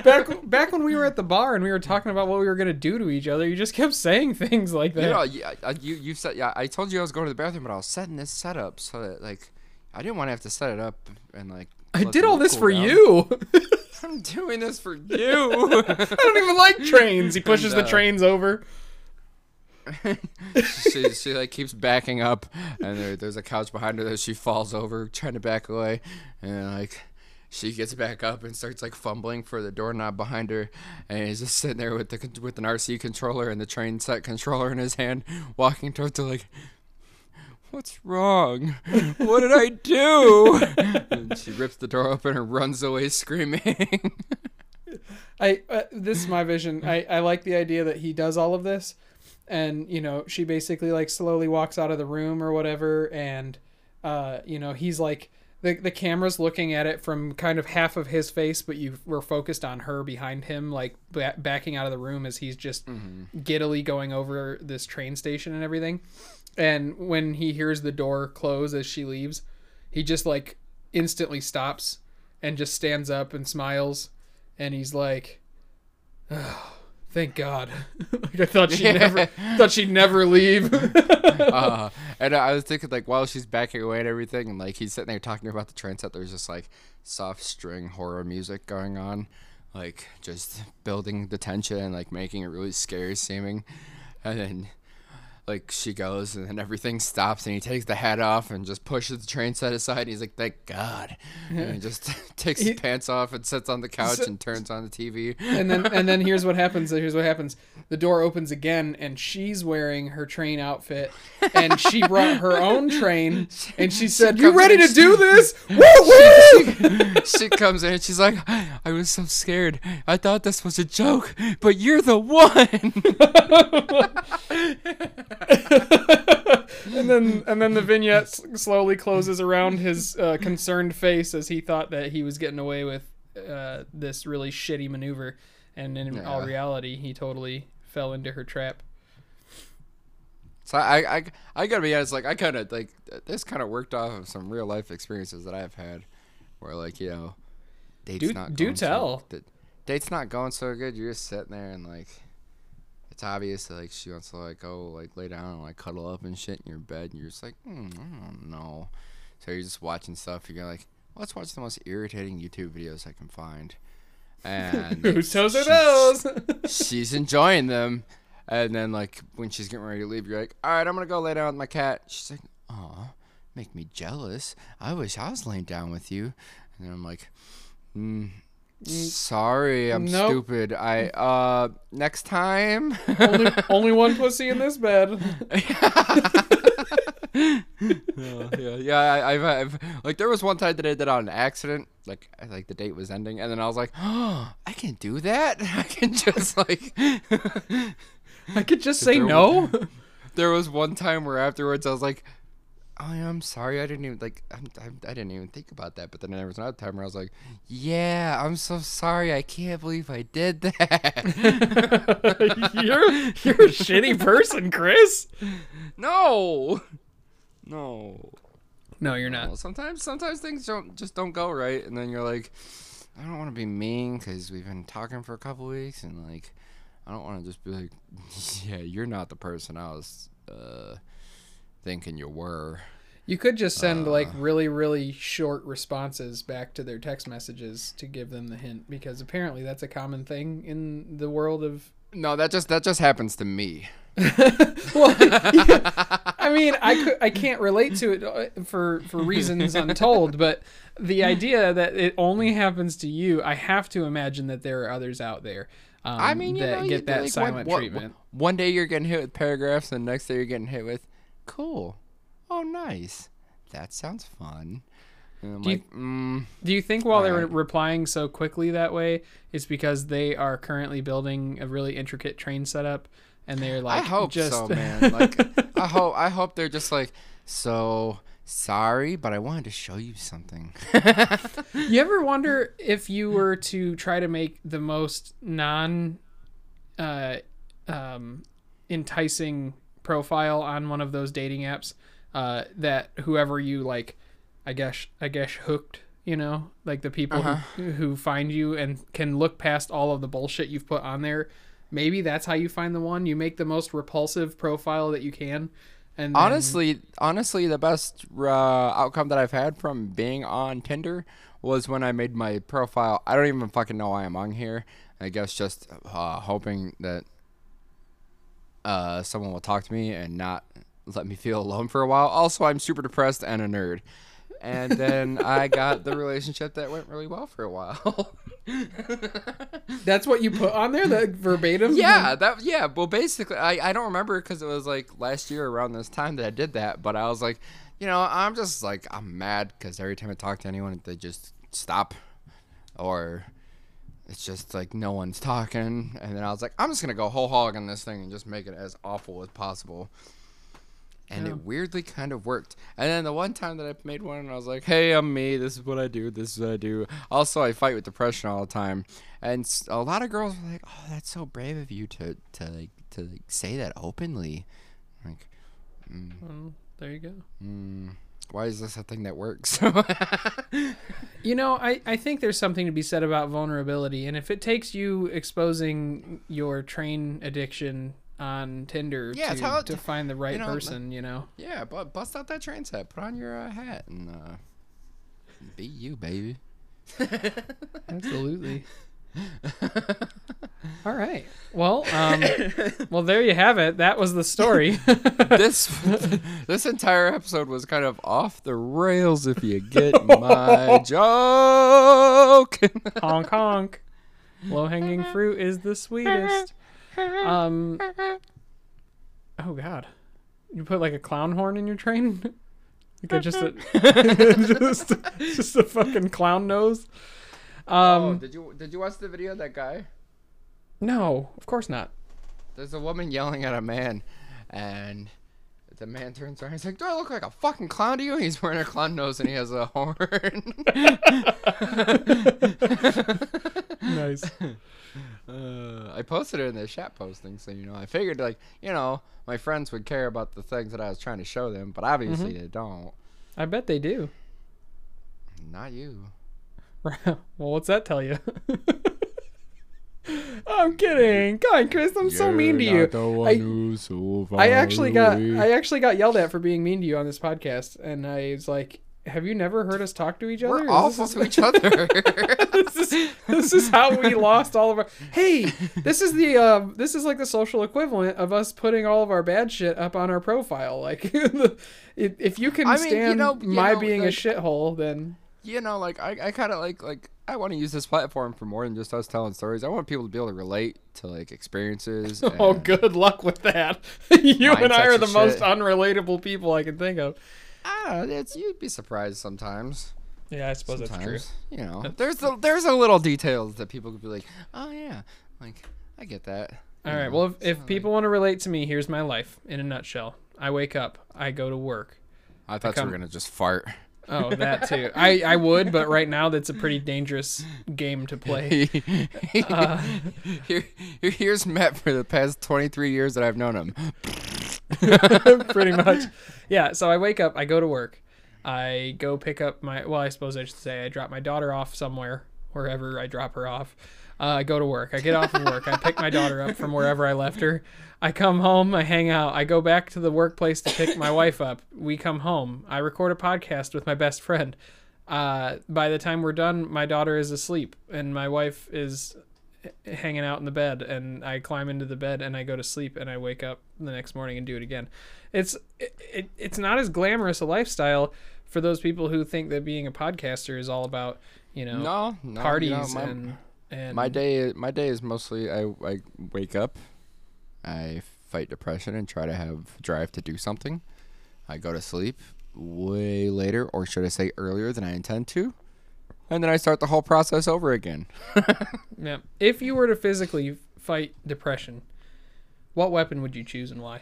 [SPEAKER 1] back back when we were at the bar and we were talking about what we were gonna do to each other, you just kept saying things like that.
[SPEAKER 3] you know, you, you you said yeah. I told you I was going to the bathroom, but I was setting this setup so that like I didn't want to have to set it up and like.
[SPEAKER 1] I did all this
[SPEAKER 3] cool
[SPEAKER 1] for
[SPEAKER 3] down.
[SPEAKER 1] you.
[SPEAKER 3] I'm doing this for you.
[SPEAKER 1] I don't even like trains. He pushes
[SPEAKER 3] And,
[SPEAKER 1] the
[SPEAKER 3] uh,
[SPEAKER 1] trains over.
[SPEAKER 3] She she like keeps backing up, and there, there's a couch behind her that she falls over, trying to back away, and like she gets back up and starts like fumbling for the doorknob behind her, and he's just sitting there with the with an RC controller and the train set controller in his hand, walking towards her like. What's wrong? What did I do? and she rips the door open and runs away screaming.
[SPEAKER 1] I uh, this is my vision. I I like the idea that he does all of this, and you know she basically like slowly walks out of the room or whatever, and uh you know he's like the the camera's looking at it from kind of half of his face, but you were focused on her behind him, like ba- backing out of the room as he's just giddily going over this train station and everything. And when he hears the door close as she leaves, he just like instantly stops and just stands up and smiles and he's like, oh, "Thank God!" like I thought she never thought she'd never leave.
[SPEAKER 3] uh, and I was thinking like while she's backing away and everything, and like he's sitting there talking about the train set, there's just like soft string horror music going on, like just building the tension and like making it really scary seeming, and then like she goes and then everything stops and he takes the hat off and just pushes the train set aside. And he's like, "Thank God!" And he just takes
[SPEAKER 1] He-
[SPEAKER 3] his pants off and sits on the couch
[SPEAKER 1] So-
[SPEAKER 3] and turns on the TV.
[SPEAKER 1] and then and then here's what happens. Here's what happens. The door opens again, and she's wearing her train outfit, and she brought her own train, and she said, "You
[SPEAKER 3] comes
[SPEAKER 1] ready to
[SPEAKER 3] she-
[SPEAKER 1] do this? Woo woo!"
[SPEAKER 3] she comes in and she's like, "I was so scared. I thought this was a joke, but you're the one."
[SPEAKER 1] and then and then the vignette slowly closes around his uh, concerned face as he thought that he was getting away with uh, this really shitty maneuver, and in all reality, he totally fell into her trap.
[SPEAKER 3] So I, I, I gotta be honest. Like I kind of like this kind of worked off of some real life experiences that I've had, where like you know, dates
[SPEAKER 1] Do-
[SPEAKER 3] not
[SPEAKER 1] do
[SPEAKER 3] going so-
[SPEAKER 1] tell.
[SPEAKER 3] the date's not going so good. You're just sitting there and like, it's obvious that like she wants to like go like lay down and like cuddle up and shit in your bed. And you're just like, mm, I don't know. So you're just watching stuff. You're like, let's watch the most irritating YouTube videos I can find. And
[SPEAKER 1] Whose toes are those?
[SPEAKER 3] she's enjoying them. And then like when she's getting ready to leave, you're like, all right, I'm gonna go lay down with my cat. She's like, aw, make me jealous. I wish I was laying down with you. And then I'm like, mm, sorry, I'm
[SPEAKER 1] Nope.
[SPEAKER 3] stupid. I uh next time.
[SPEAKER 1] only, only one pussy in this bed.
[SPEAKER 3] yeah, yeah, yeah. I, I've, I've like there was one time that I did on accident. Like, I- like the date was ending, and then I was like, "Oh, I can do that. I can just like."
[SPEAKER 1] I could just say
[SPEAKER 3] there
[SPEAKER 1] no.
[SPEAKER 3] there was one time where afterwards I was like, "Oh, yeah, I'm sorry. I didn't even like. I'm, I'm, I didn't even think about that." But then there was another time where I was like, "Yeah, I'm so sorry. I can't believe I did that."
[SPEAKER 1] you're you're a shitty person, Chris.
[SPEAKER 3] no, no.
[SPEAKER 1] No, you're
[SPEAKER 3] Well,
[SPEAKER 1] not.
[SPEAKER 3] sometimes, sometimes things don't just don't go right, and then you're like, I don't want to be mean because we've been talking for a couple weeks, and like, I don't want to just be like, yeah, you're not the person I was uh, thinking you were.
[SPEAKER 1] You could just send like
[SPEAKER 3] Uh.
[SPEAKER 1] really really short responses back to their text messages to give them the hint because apparently that's a common thing in the world of
[SPEAKER 3] No, that just that just happens to me.
[SPEAKER 1] well, yeah, I mean, I could, I can't relate to it uh, for for reasons untold, but the idea that it only happens to you, I have to imagine that there are others out there. Um,
[SPEAKER 3] I mean, you
[SPEAKER 1] that
[SPEAKER 3] know,
[SPEAKER 1] get that
[SPEAKER 3] like,
[SPEAKER 1] silent
[SPEAKER 3] one, one-
[SPEAKER 1] treatment.
[SPEAKER 3] One day you're getting hit with paragraphs, and the next day you're getting hit with, cool, oh nice, that sounds fun. And I'm
[SPEAKER 1] Do you-
[SPEAKER 3] mm,
[SPEAKER 1] Do you think while they're replying so quickly that way, it's because they are currently building a really intricate train setup, and they're like,
[SPEAKER 3] I hope
[SPEAKER 1] just...
[SPEAKER 3] so, man. Like, I hope I hope they're just like, so sorry, but I wanted to show you something.
[SPEAKER 1] You ever wonder if you were to try to make the most non uh, um, enticing profile on one of those dating apps uh, that whoever you like, I guess, I guess hooked, you know, like the people who, who find you and can look past all of the bullshit you've put on there. Maybe that's how you find the one. You make the most repulsive profile that you can. And then-
[SPEAKER 3] honestly, honestly, the best uh, outcome that I've had from being on Tinder was when I made my profile. I don't even fucking know why I'm on here. I guess just uh, hoping that uh, someone will talk to me and not let me feel alone for a while. Also, I'm super depressed and a nerd. And then I got the relationship that went really well for a while.
[SPEAKER 1] that's what you put on there, the verbatim.
[SPEAKER 3] Yeah, that yeah. Well, basically, I I don't remember because it was like last year around this time that I did that. But I was like, you know, I'm just like I'm mad because every time I talk to anyone, they just stop, or it's just like no one's talking. And then I was like, I'm just gonna go whole hog on this thing and just make it as awful as possible. And
[SPEAKER 1] Yeah.
[SPEAKER 3] it weirdly kind of worked. And then the one time that I made one, and I was like, "Hey, I'm me. This is what I do. This is what I do." Also, I fight with depression all the time, and a lot of girls were like, "Oh, that's so brave of you to to like to like, say that openly." Like,
[SPEAKER 1] Well, there you go.
[SPEAKER 3] mm, why is this a thing that works?
[SPEAKER 1] You know, I, I think there's something to be said about vulnerability. And if it takes you exposing your train addiction on Tinder
[SPEAKER 3] Yeah,
[SPEAKER 1] to,
[SPEAKER 3] tell-
[SPEAKER 1] to find the right
[SPEAKER 3] know,
[SPEAKER 1] person, you know,
[SPEAKER 3] yeah, but bust out that train set, put on your uh, hat, and uh, be you, baby.
[SPEAKER 1] absolutely. All right. Well, um, well, there you have it. That was the story.
[SPEAKER 3] this this entire episode was kind of off the rails if you get my joke.
[SPEAKER 1] honk honk. Low hanging fruit is the sweetest. Um. Oh God, you put like a clown horn in your train? Like a, just a just just a fucking clown nose.
[SPEAKER 3] Oh,
[SPEAKER 1] Um.
[SPEAKER 3] did you did you watch the video of that guy?
[SPEAKER 1] No, of course not.
[SPEAKER 3] There's a woman yelling at a man, and the man turns around. And he's like, "Do I look like a fucking clown to you?" He's wearing a clown nose and he has a horn.
[SPEAKER 1] Nice.
[SPEAKER 3] Uh, I posted it in the chat posting, so you know. I figured like you know my friends would care about the things that I was trying to show them, but obviously they don't.
[SPEAKER 1] I bet they do.
[SPEAKER 3] Not you.
[SPEAKER 1] well, what's that tell you? I'm kidding. God, Chris, I'm so mean to you. I, I actually got I actually got yelled at for being mean to you on this podcast, and I was like, "Have you never heard us talk to each other?
[SPEAKER 3] We're
[SPEAKER 1] Is
[SPEAKER 3] awful
[SPEAKER 1] this,
[SPEAKER 3] to each other.
[SPEAKER 1] this is this is how we lost all of our. Hey, this is the uh, this is like the social equivalent of us putting all of our bad shit up on our profile. Like, if, you can
[SPEAKER 3] I mean, you
[SPEAKER 1] stand
[SPEAKER 3] know- you
[SPEAKER 1] my
[SPEAKER 3] know,
[SPEAKER 1] being a shithole, then
[SPEAKER 3] you know, like I, I kind of like like I want to use this platform for more than just us telling stories. I want people to be able to relate to like experiences.
[SPEAKER 1] oh, good luck with that. you and I are the
[SPEAKER 3] and
[SPEAKER 1] most unrelatable people I can think of.
[SPEAKER 3] I don't. It's you'd be surprised sometimes.
[SPEAKER 1] Yeah, I suppose
[SPEAKER 3] Sometimes, that's true. you know, there's a, there's a little details that people could be like, oh yeah, like I get that.
[SPEAKER 1] All
[SPEAKER 3] you
[SPEAKER 1] right.
[SPEAKER 3] know?
[SPEAKER 1] Well, if, if
[SPEAKER 3] like-
[SPEAKER 1] people want to relate to me, here's my life in a nutshell. I wake up. I go to work.
[SPEAKER 3] I thought
[SPEAKER 1] come-
[SPEAKER 3] you were gonna just fart.
[SPEAKER 1] Oh, that too. I, I would, but right now that's a pretty dangerous game to play. Uh,
[SPEAKER 3] Here, here, here's Matt for the past 23 years that I've known him.
[SPEAKER 1] pretty much. Yeah. So I wake up. I go to work. I go pick up my. Well, I suppose I should say I drop my daughter off somewhere, wherever I drop her off. Uh, I go to work. I get off of work. I pick my daughter up from wherever I left her. I come home. I hang out. I go back to the workplace to pick my wife up. We come home. I record a podcast with my best friend. Uh, by the time we're done, my daughter is asleep and my wife is hanging out in the bed. And I climb into the bed and I go to sleep and I wake up the next morning and do it again. It's it, it, it's not as glamorous a lifestyle for those people who think that being a podcaster is all about you know
[SPEAKER 3] No, no,
[SPEAKER 1] parties
[SPEAKER 3] you know, my,
[SPEAKER 1] and and
[SPEAKER 3] my day, my day is mostly I, I wake up, I fight depression and try to have drive to do something. I go to sleep way later, or should I say earlier than I intend to, and then I start the whole process over again.
[SPEAKER 1] Yeah. If you were to physically fight depression, what weapon would you choose and why?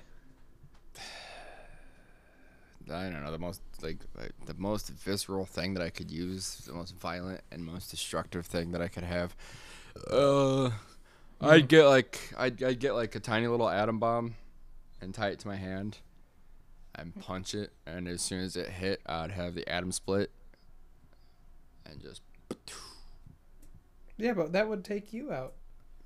[SPEAKER 3] I don't know the most like, the most visceral thing that I could use, the most violent and most destructive thing that I could have. Uh, I'd get like I'd, I'd get like a tiny little atom bomb, and tie it to my hand, and punch it, and as soon as it hit, I'd have the atom split, and just
[SPEAKER 1] Yeah, but that would take you out.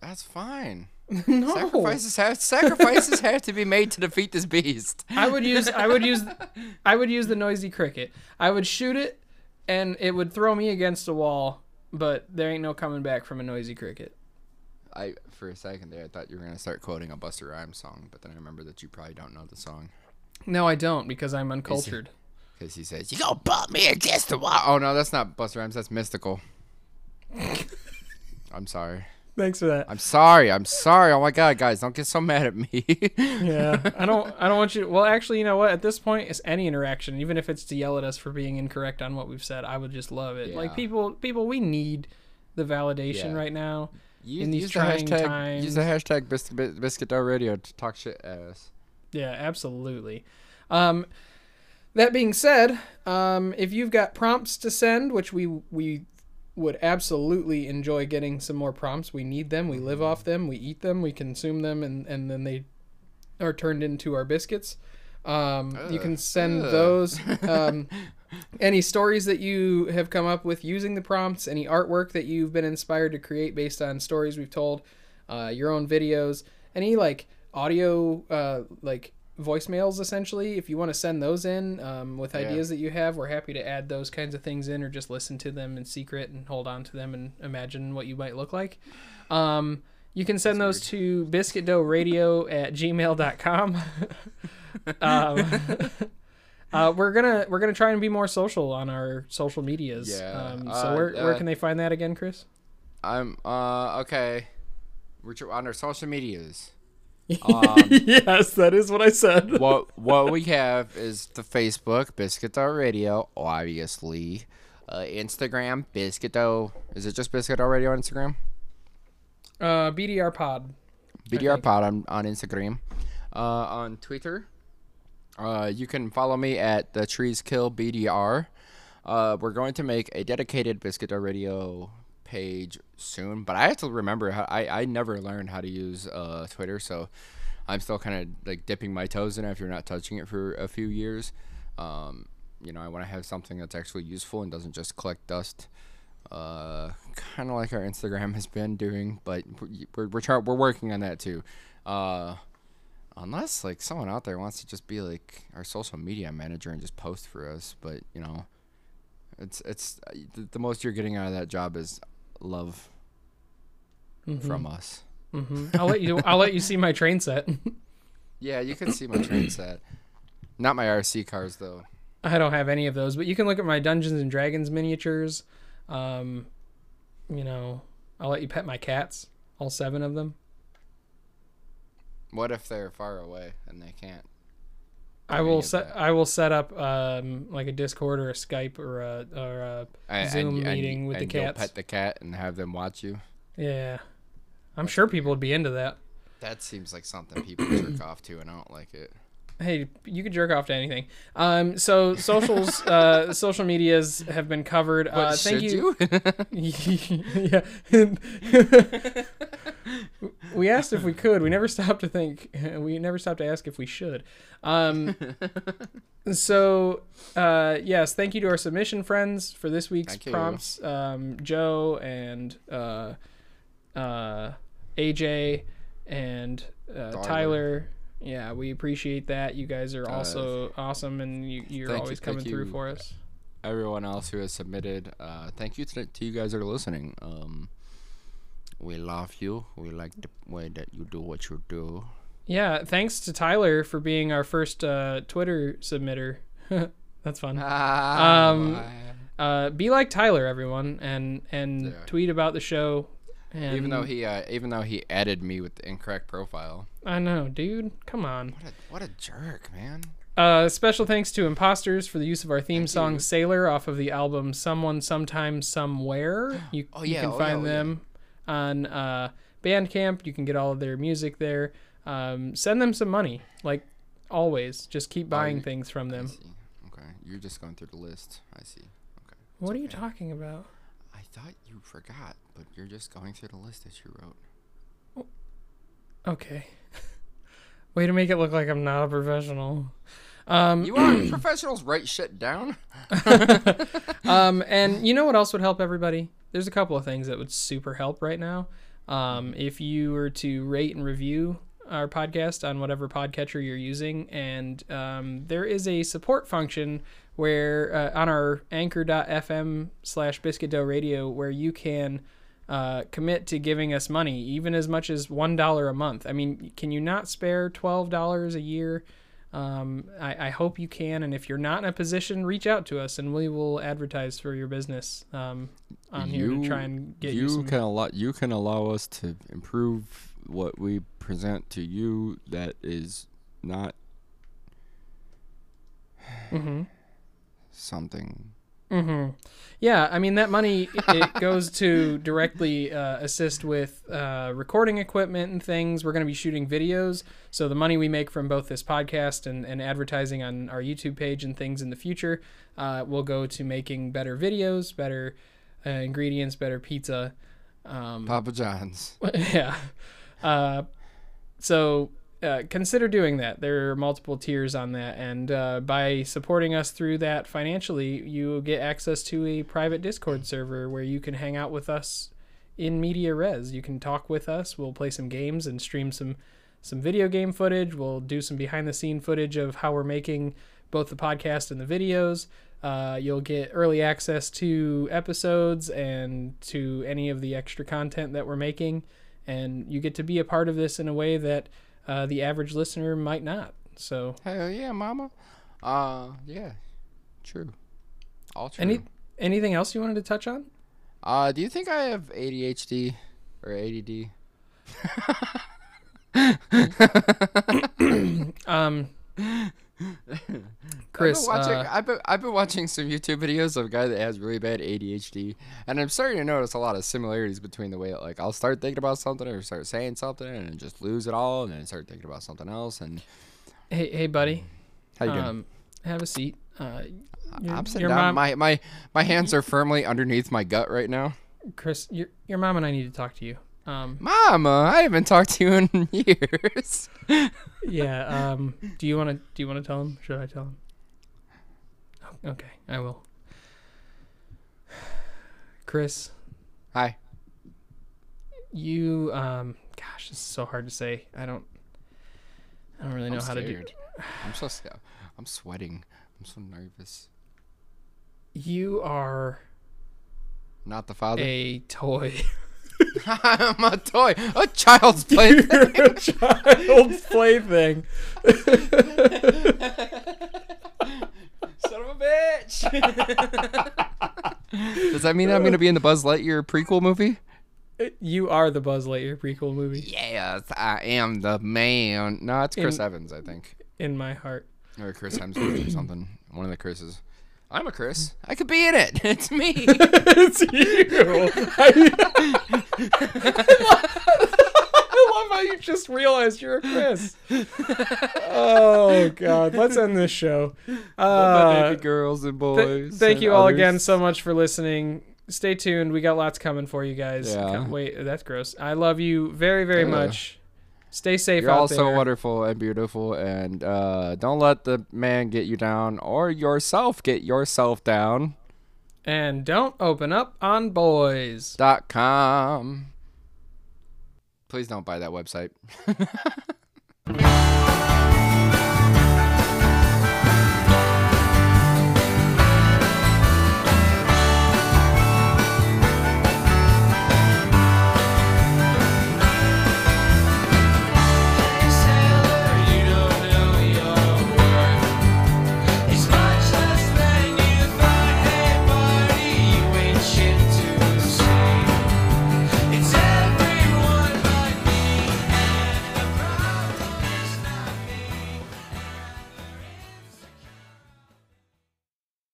[SPEAKER 3] that's fine.
[SPEAKER 1] no.
[SPEAKER 3] Sacrifices have sacrifices have to be made to defeat this beast.
[SPEAKER 1] I would use I would use I would use the noisy cricket. I would shoot it and it would throw me against a wall, but there ain't no coming back from a noisy cricket.
[SPEAKER 3] I for a second there I thought you were gonna start quoting a Busta Rhymes song, but then I remember that you probably don't know the song.
[SPEAKER 1] No, I don't because I'm uncultured.
[SPEAKER 3] Because he says, You gonna bump me against the wall. Oh, no, that's not Busta Rhymes. That's Mystikal. I'm sorry.
[SPEAKER 1] Thanks for that.
[SPEAKER 3] I'm sorry. I'm sorry. Oh, my God, guys. Don't get so mad at me.
[SPEAKER 1] yeah i don't i don't want you well actually you know what at this point it's any interaction even if it's to yell at us for being incorrect on what we've said i would just love it like people people we need the validation
[SPEAKER 3] Yeah.
[SPEAKER 1] right now
[SPEAKER 3] use,
[SPEAKER 1] In these
[SPEAKER 3] use the
[SPEAKER 1] trying
[SPEAKER 3] times. Use the hashtag Biscuit, Bis- Biscuit Radio to talk shit at us.
[SPEAKER 1] yeah absolutely um that being said um if you've got prompts to send which we we would absolutely enjoy getting some more prompts. We need them we live off them we eat them we consume them and and then they are turned into our biscuits. Um you can send
[SPEAKER 3] Ugh.
[SPEAKER 1] those um any stories that you have come up with using the prompts any artwork that you've been inspired to create based on stories we've told uh, your own videos any like audio uh, like voicemails essentially. If you want to send those in um, with
[SPEAKER 3] Yeah.
[SPEAKER 1] ideas that you have, we're happy to add those kinds of things in or just listen to them in secret and hold on to them and imagine what you might look like. Um, you can send those to biscuitdoughradio at gmail.com. um, uh, we're gonna we're gonna try and be more social on our social medias.
[SPEAKER 3] Yeah,
[SPEAKER 1] Um, so
[SPEAKER 3] uh,
[SPEAKER 1] where, where
[SPEAKER 3] uh,
[SPEAKER 1] can they find that again, Chris?
[SPEAKER 3] I'm uh okay. We're on our social medias. Um,
[SPEAKER 1] yes, that is what I said.
[SPEAKER 3] what what we have is the Facebook Biscuit Dough Radio, obviously. Uh, Instagram Biscuit Dough. Is it just Biscuit Dough Radio on Instagram?
[SPEAKER 1] Uh, BDR Pod.
[SPEAKER 3] BDR. Pod on, on Instagram. Uh, on Twitter, uh, you can follow me at the Trees Kill BDR. Uh, we're going to make a dedicated Biscuit Dough Radio page soon, but I have to remember how I, I never learned how to use uh, Twitter, so I'm still kind of like dipping my toes in if you're not touching it for a few years. Um, you know, I want to have something that's actually useful and doesn't just collect dust uh, kind of like our Instagram has been doing, but we're we're we're, working on that too. Uh, unless like someone out there wants to just be like our social media manager and just post for us, but you know, it's it's uh, the most you're getting out of that job is love from us.
[SPEAKER 1] hmm I'll let you. I'll let you see my train set.
[SPEAKER 3] Yeah, you can see my train set. Not my RC cars though.
[SPEAKER 1] I don't have any of those, but you can look at my Dungeons and Dragons miniatures. Um, you know, I'll let you pet my cats, all seven of them.
[SPEAKER 3] What if they're far away and they can't?
[SPEAKER 1] I will set.
[SPEAKER 3] that.
[SPEAKER 1] I will set up um, like a Discord or a Skype or a or a
[SPEAKER 3] And-
[SPEAKER 1] Zoom
[SPEAKER 3] and- and-
[SPEAKER 1] meeting with
[SPEAKER 3] and
[SPEAKER 1] the
[SPEAKER 3] you'll
[SPEAKER 1] cats.
[SPEAKER 3] pet the cat and have them watch you.
[SPEAKER 1] Yeah, I'm sure people would be into that.
[SPEAKER 3] That seems like something people jerk off to, and I don't like it.
[SPEAKER 1] Hey, you could jerk off to anything. Um, so socials, uh, social medias have been covered. Uh, thank you. yeah. we asked if we could. We never stopped to think. We never stopped to ask if we should. Um, so, uh, yes, thank you to our submission friends for this week's
[SPEAKER 3] Thank
[SPEAKER 1] prompts. Um, Joe and uh, uh, AJ and uh,
[SPEAKER 3] Tyler.
[SPEAKER 1] Yeah, we appreciate that. You guys are
[SPEAKER 3] Uh,
[SPEAKER 1] also awesome, and you,
[SPEAKER 3] you-
[SPEAKER 1] always
[SPEAKER 3] thank
[SPEAKER 1] coming through
[SPEAKER 3] you.
[SPEAKER 1] for us.
[SPEAKER 3] Everyone else who has submitted, uh, thank you to, to you guys that are listening. Um, we love you. We like the way that you do what you do.
[SPEAKER 1] Yeah, thanks to Tyler for being our first uh, Twitter submitter. That's fun. Um, Uh, be like Tyler, everyone, and and
[SPEAKER 3] Yeah.
[SPEAKER 1] tweet about the show. And
[SPEAKER 3] even though he, uh, even though he added me with the incorrect profile.
[SPEAKER 1] I know, dude, come on.
[SPEAKER 3] What a what a jerk, man.
[SPEAKER 1] Uh, special thanks to Imposters for the use of our theme
[SPEAKER 3] Thank
[SPEAKER 1] song
[SPEAKER 3] you.
[SPEAKER 1] "Sailor" off of the album "Someone, Sometime, Somewhere." You,
[SPEAKER 3] Oh,
[SPEAKER 1] you
[SPEAKER 3] yeah,
[SPEAKER 1] can
[SPEAKER 3] oh,
[SPEAKER 1] find
[SPEAKER 3] yeah, oh, yeah.
[SPEAKER 1] them on uh, Bandcamp. You can get all of their music there. Um, send them some money, like always. Just keep buying
[SPEAKER 3] you-
[SPEAKER 1] things from
[SPEAKER 3] I
[SPEAKER 1] them.
[SPEAKER 3] see. Okay, you're just going through the list. I see. Okay.
[SPEAKER 1] What are you talking about?
[SPEAKER 3] Thought you forgot, but you're just going through the list that you wrote.
[SPEAKER 1] Okay. Way to make it look like I'm not a professional. Um,
[SPEAKER 3] You are professionals. Write shit down.
[SPEAKER 1] um, and you know what else would help everybody? There's a couple of things that would super help right now. Um, if you were to rate and review our podcast on whatever podcatcher you're using, and um, there is a support function where uh, on our anchor.fm slash biscuit dough radio where you can uh, commit to giving us money, even as much as one dollar a month. I mean, can you not spare twelve dollars a year? Um, I, I hope you can, and if you're not in a position, reach out to us, and we will advertise for your business um, on here to try and get you,
[SPEAKER 3] you
[SPEAKER 1] some.
[SPEAKER 3] can allow you can allow us to improve what we present to you that is not
[SPEAKER 1] hmm
[SPEAKER 3] something
[SPEAKER 1] hmm Yeah, I mean that money it goes to directly uh, assist with uh, recording equipment and things. We're going to be shooting videos, so the money we make from both this podcast and, and advertising on our YouTube page and things in the future uh, will go to making better videos, better uh, ingredients, better pizza. Um,
[SPEAKER 3] Papa John's.
[SPEAKER 1] yeah. Uh, so uh, consider doing that. There are multiple tiers on that, and uh, by supporting us through that financially, you get access to a private Discord server where you can hang out with us in media res. You can talk with us. We'll play some games and stream some some video game footage. We'll do some behind the scene footage of how we're making both the podcast and the videos. Uh, you'll get early access to episodes and to any of the extra content that we're making. And you get to be a part of this in a way that uh, the average listener might not. So,
[SPEAKER 3] Hell yeah, mama. Uh, yeah, true. All true.
[SPEAKER 1] any anything else you wanted to touch on?
[SPEAKER 3] uh, do you think I have ADHD or ADD?
[SPEAKER 1] Um, Chris,
[SPEAKER 3] I've been, watching,
[SPEAKER 1] uh,
[SPEAKER 3] I've, been, I've been watching some YouTube videos of a guy that has really bad ADHD, and I'm starting to notice a lot of similarities between the way like I'll start thinking about something or start saying something and just lose it all, and then start thinking about something else. And
[SPEAKER 1] hey, hey, buddy,
[SPEAKER 3] how you doing?
[SPEAKER 1] um, have a seat. Uh, your,
[SPEAKER 3] I'm sitting down.
[SPEAKER 1] mom,
[SPEAKER 3] My my my hands are firmly underneath my gut right now.
[SPEAKER 1] Chris, your your mom and I need to talk to you. Um,
[SPEAKER 3] Mama, I haven't talked to you in years.
[SPEAKER 1] yeah. Um, do you want to do you want to tell him? Should I tell him? Oh, Okay, I will. Chris,
[SPEAKER 3] Hi.
[SPEAKER 1] you um, gosh, this is so hard to say. I don't, I don't really know
[SPEAKER 3] I'm
[SPEAKER 1] how to do.
[SPEAKER 3] scared. I'm so scared. I'm sweating. I'm so nervous.
[SPEAKER 1] You are
[SPEAKER 3] Not the father.
[SPEAKER 1] a toy.
[SPEAKER 3] I'm a toy. A child's plaything.
[SPEAKER 1] You're a child's plaything.
[SPEAKER 3] Son of a bitch. Does that mean I'm going to be in the Buzz Lightyear prequel movie?
[SPEAKER 1] You are the Buzz Lightyear prequel movie
[SPEAKER 3] Yes, I am the man. No, it's Chris
[SPEAKER 1] In-
[SPEAKER 3] Evans, I think.
[SPEAKER 1] in my heart.
[SPEAKER 3] Or Chris Hemsworth or something. One of the Chris's. I'm a Chris. I could be in it. It's me.
[SPEAKER 1] it's you. I, I love how you just realized you're a Chris. Oh God, let's end this show. Uh,
[SPEAKER 3] baby girls and
[SPEAKER 1] th-
[SPEAKER 3] boys.
[SPEAKER 1] thank
[SPEAKER 3] and
[SPEAKER 1] you all
[SPEAKER 3] others.
[SPEAKER 1] again so much for listening. Stay tuned. We got lots coming for you guys.
[SPEAKER 3] Yeah.
[SPEAKER 1] Wait, that's gross. I love you very, very
[SPEAKER 3] Yeah.
[SPEAKER 1] much. Stay safe
[SPEAKER 3] You're
[SPEAKER 1] out
[SPEAKER 3] all
[SPEAKER 1] there.
[SPEAKER 3] so wonderful and beautiful, and uh, don't let the man get you down or yourself get yourself down.
[SPEAKER 1] And don't open up on boys.
[SPEAKER 3] Dot com. Please don't buy that website.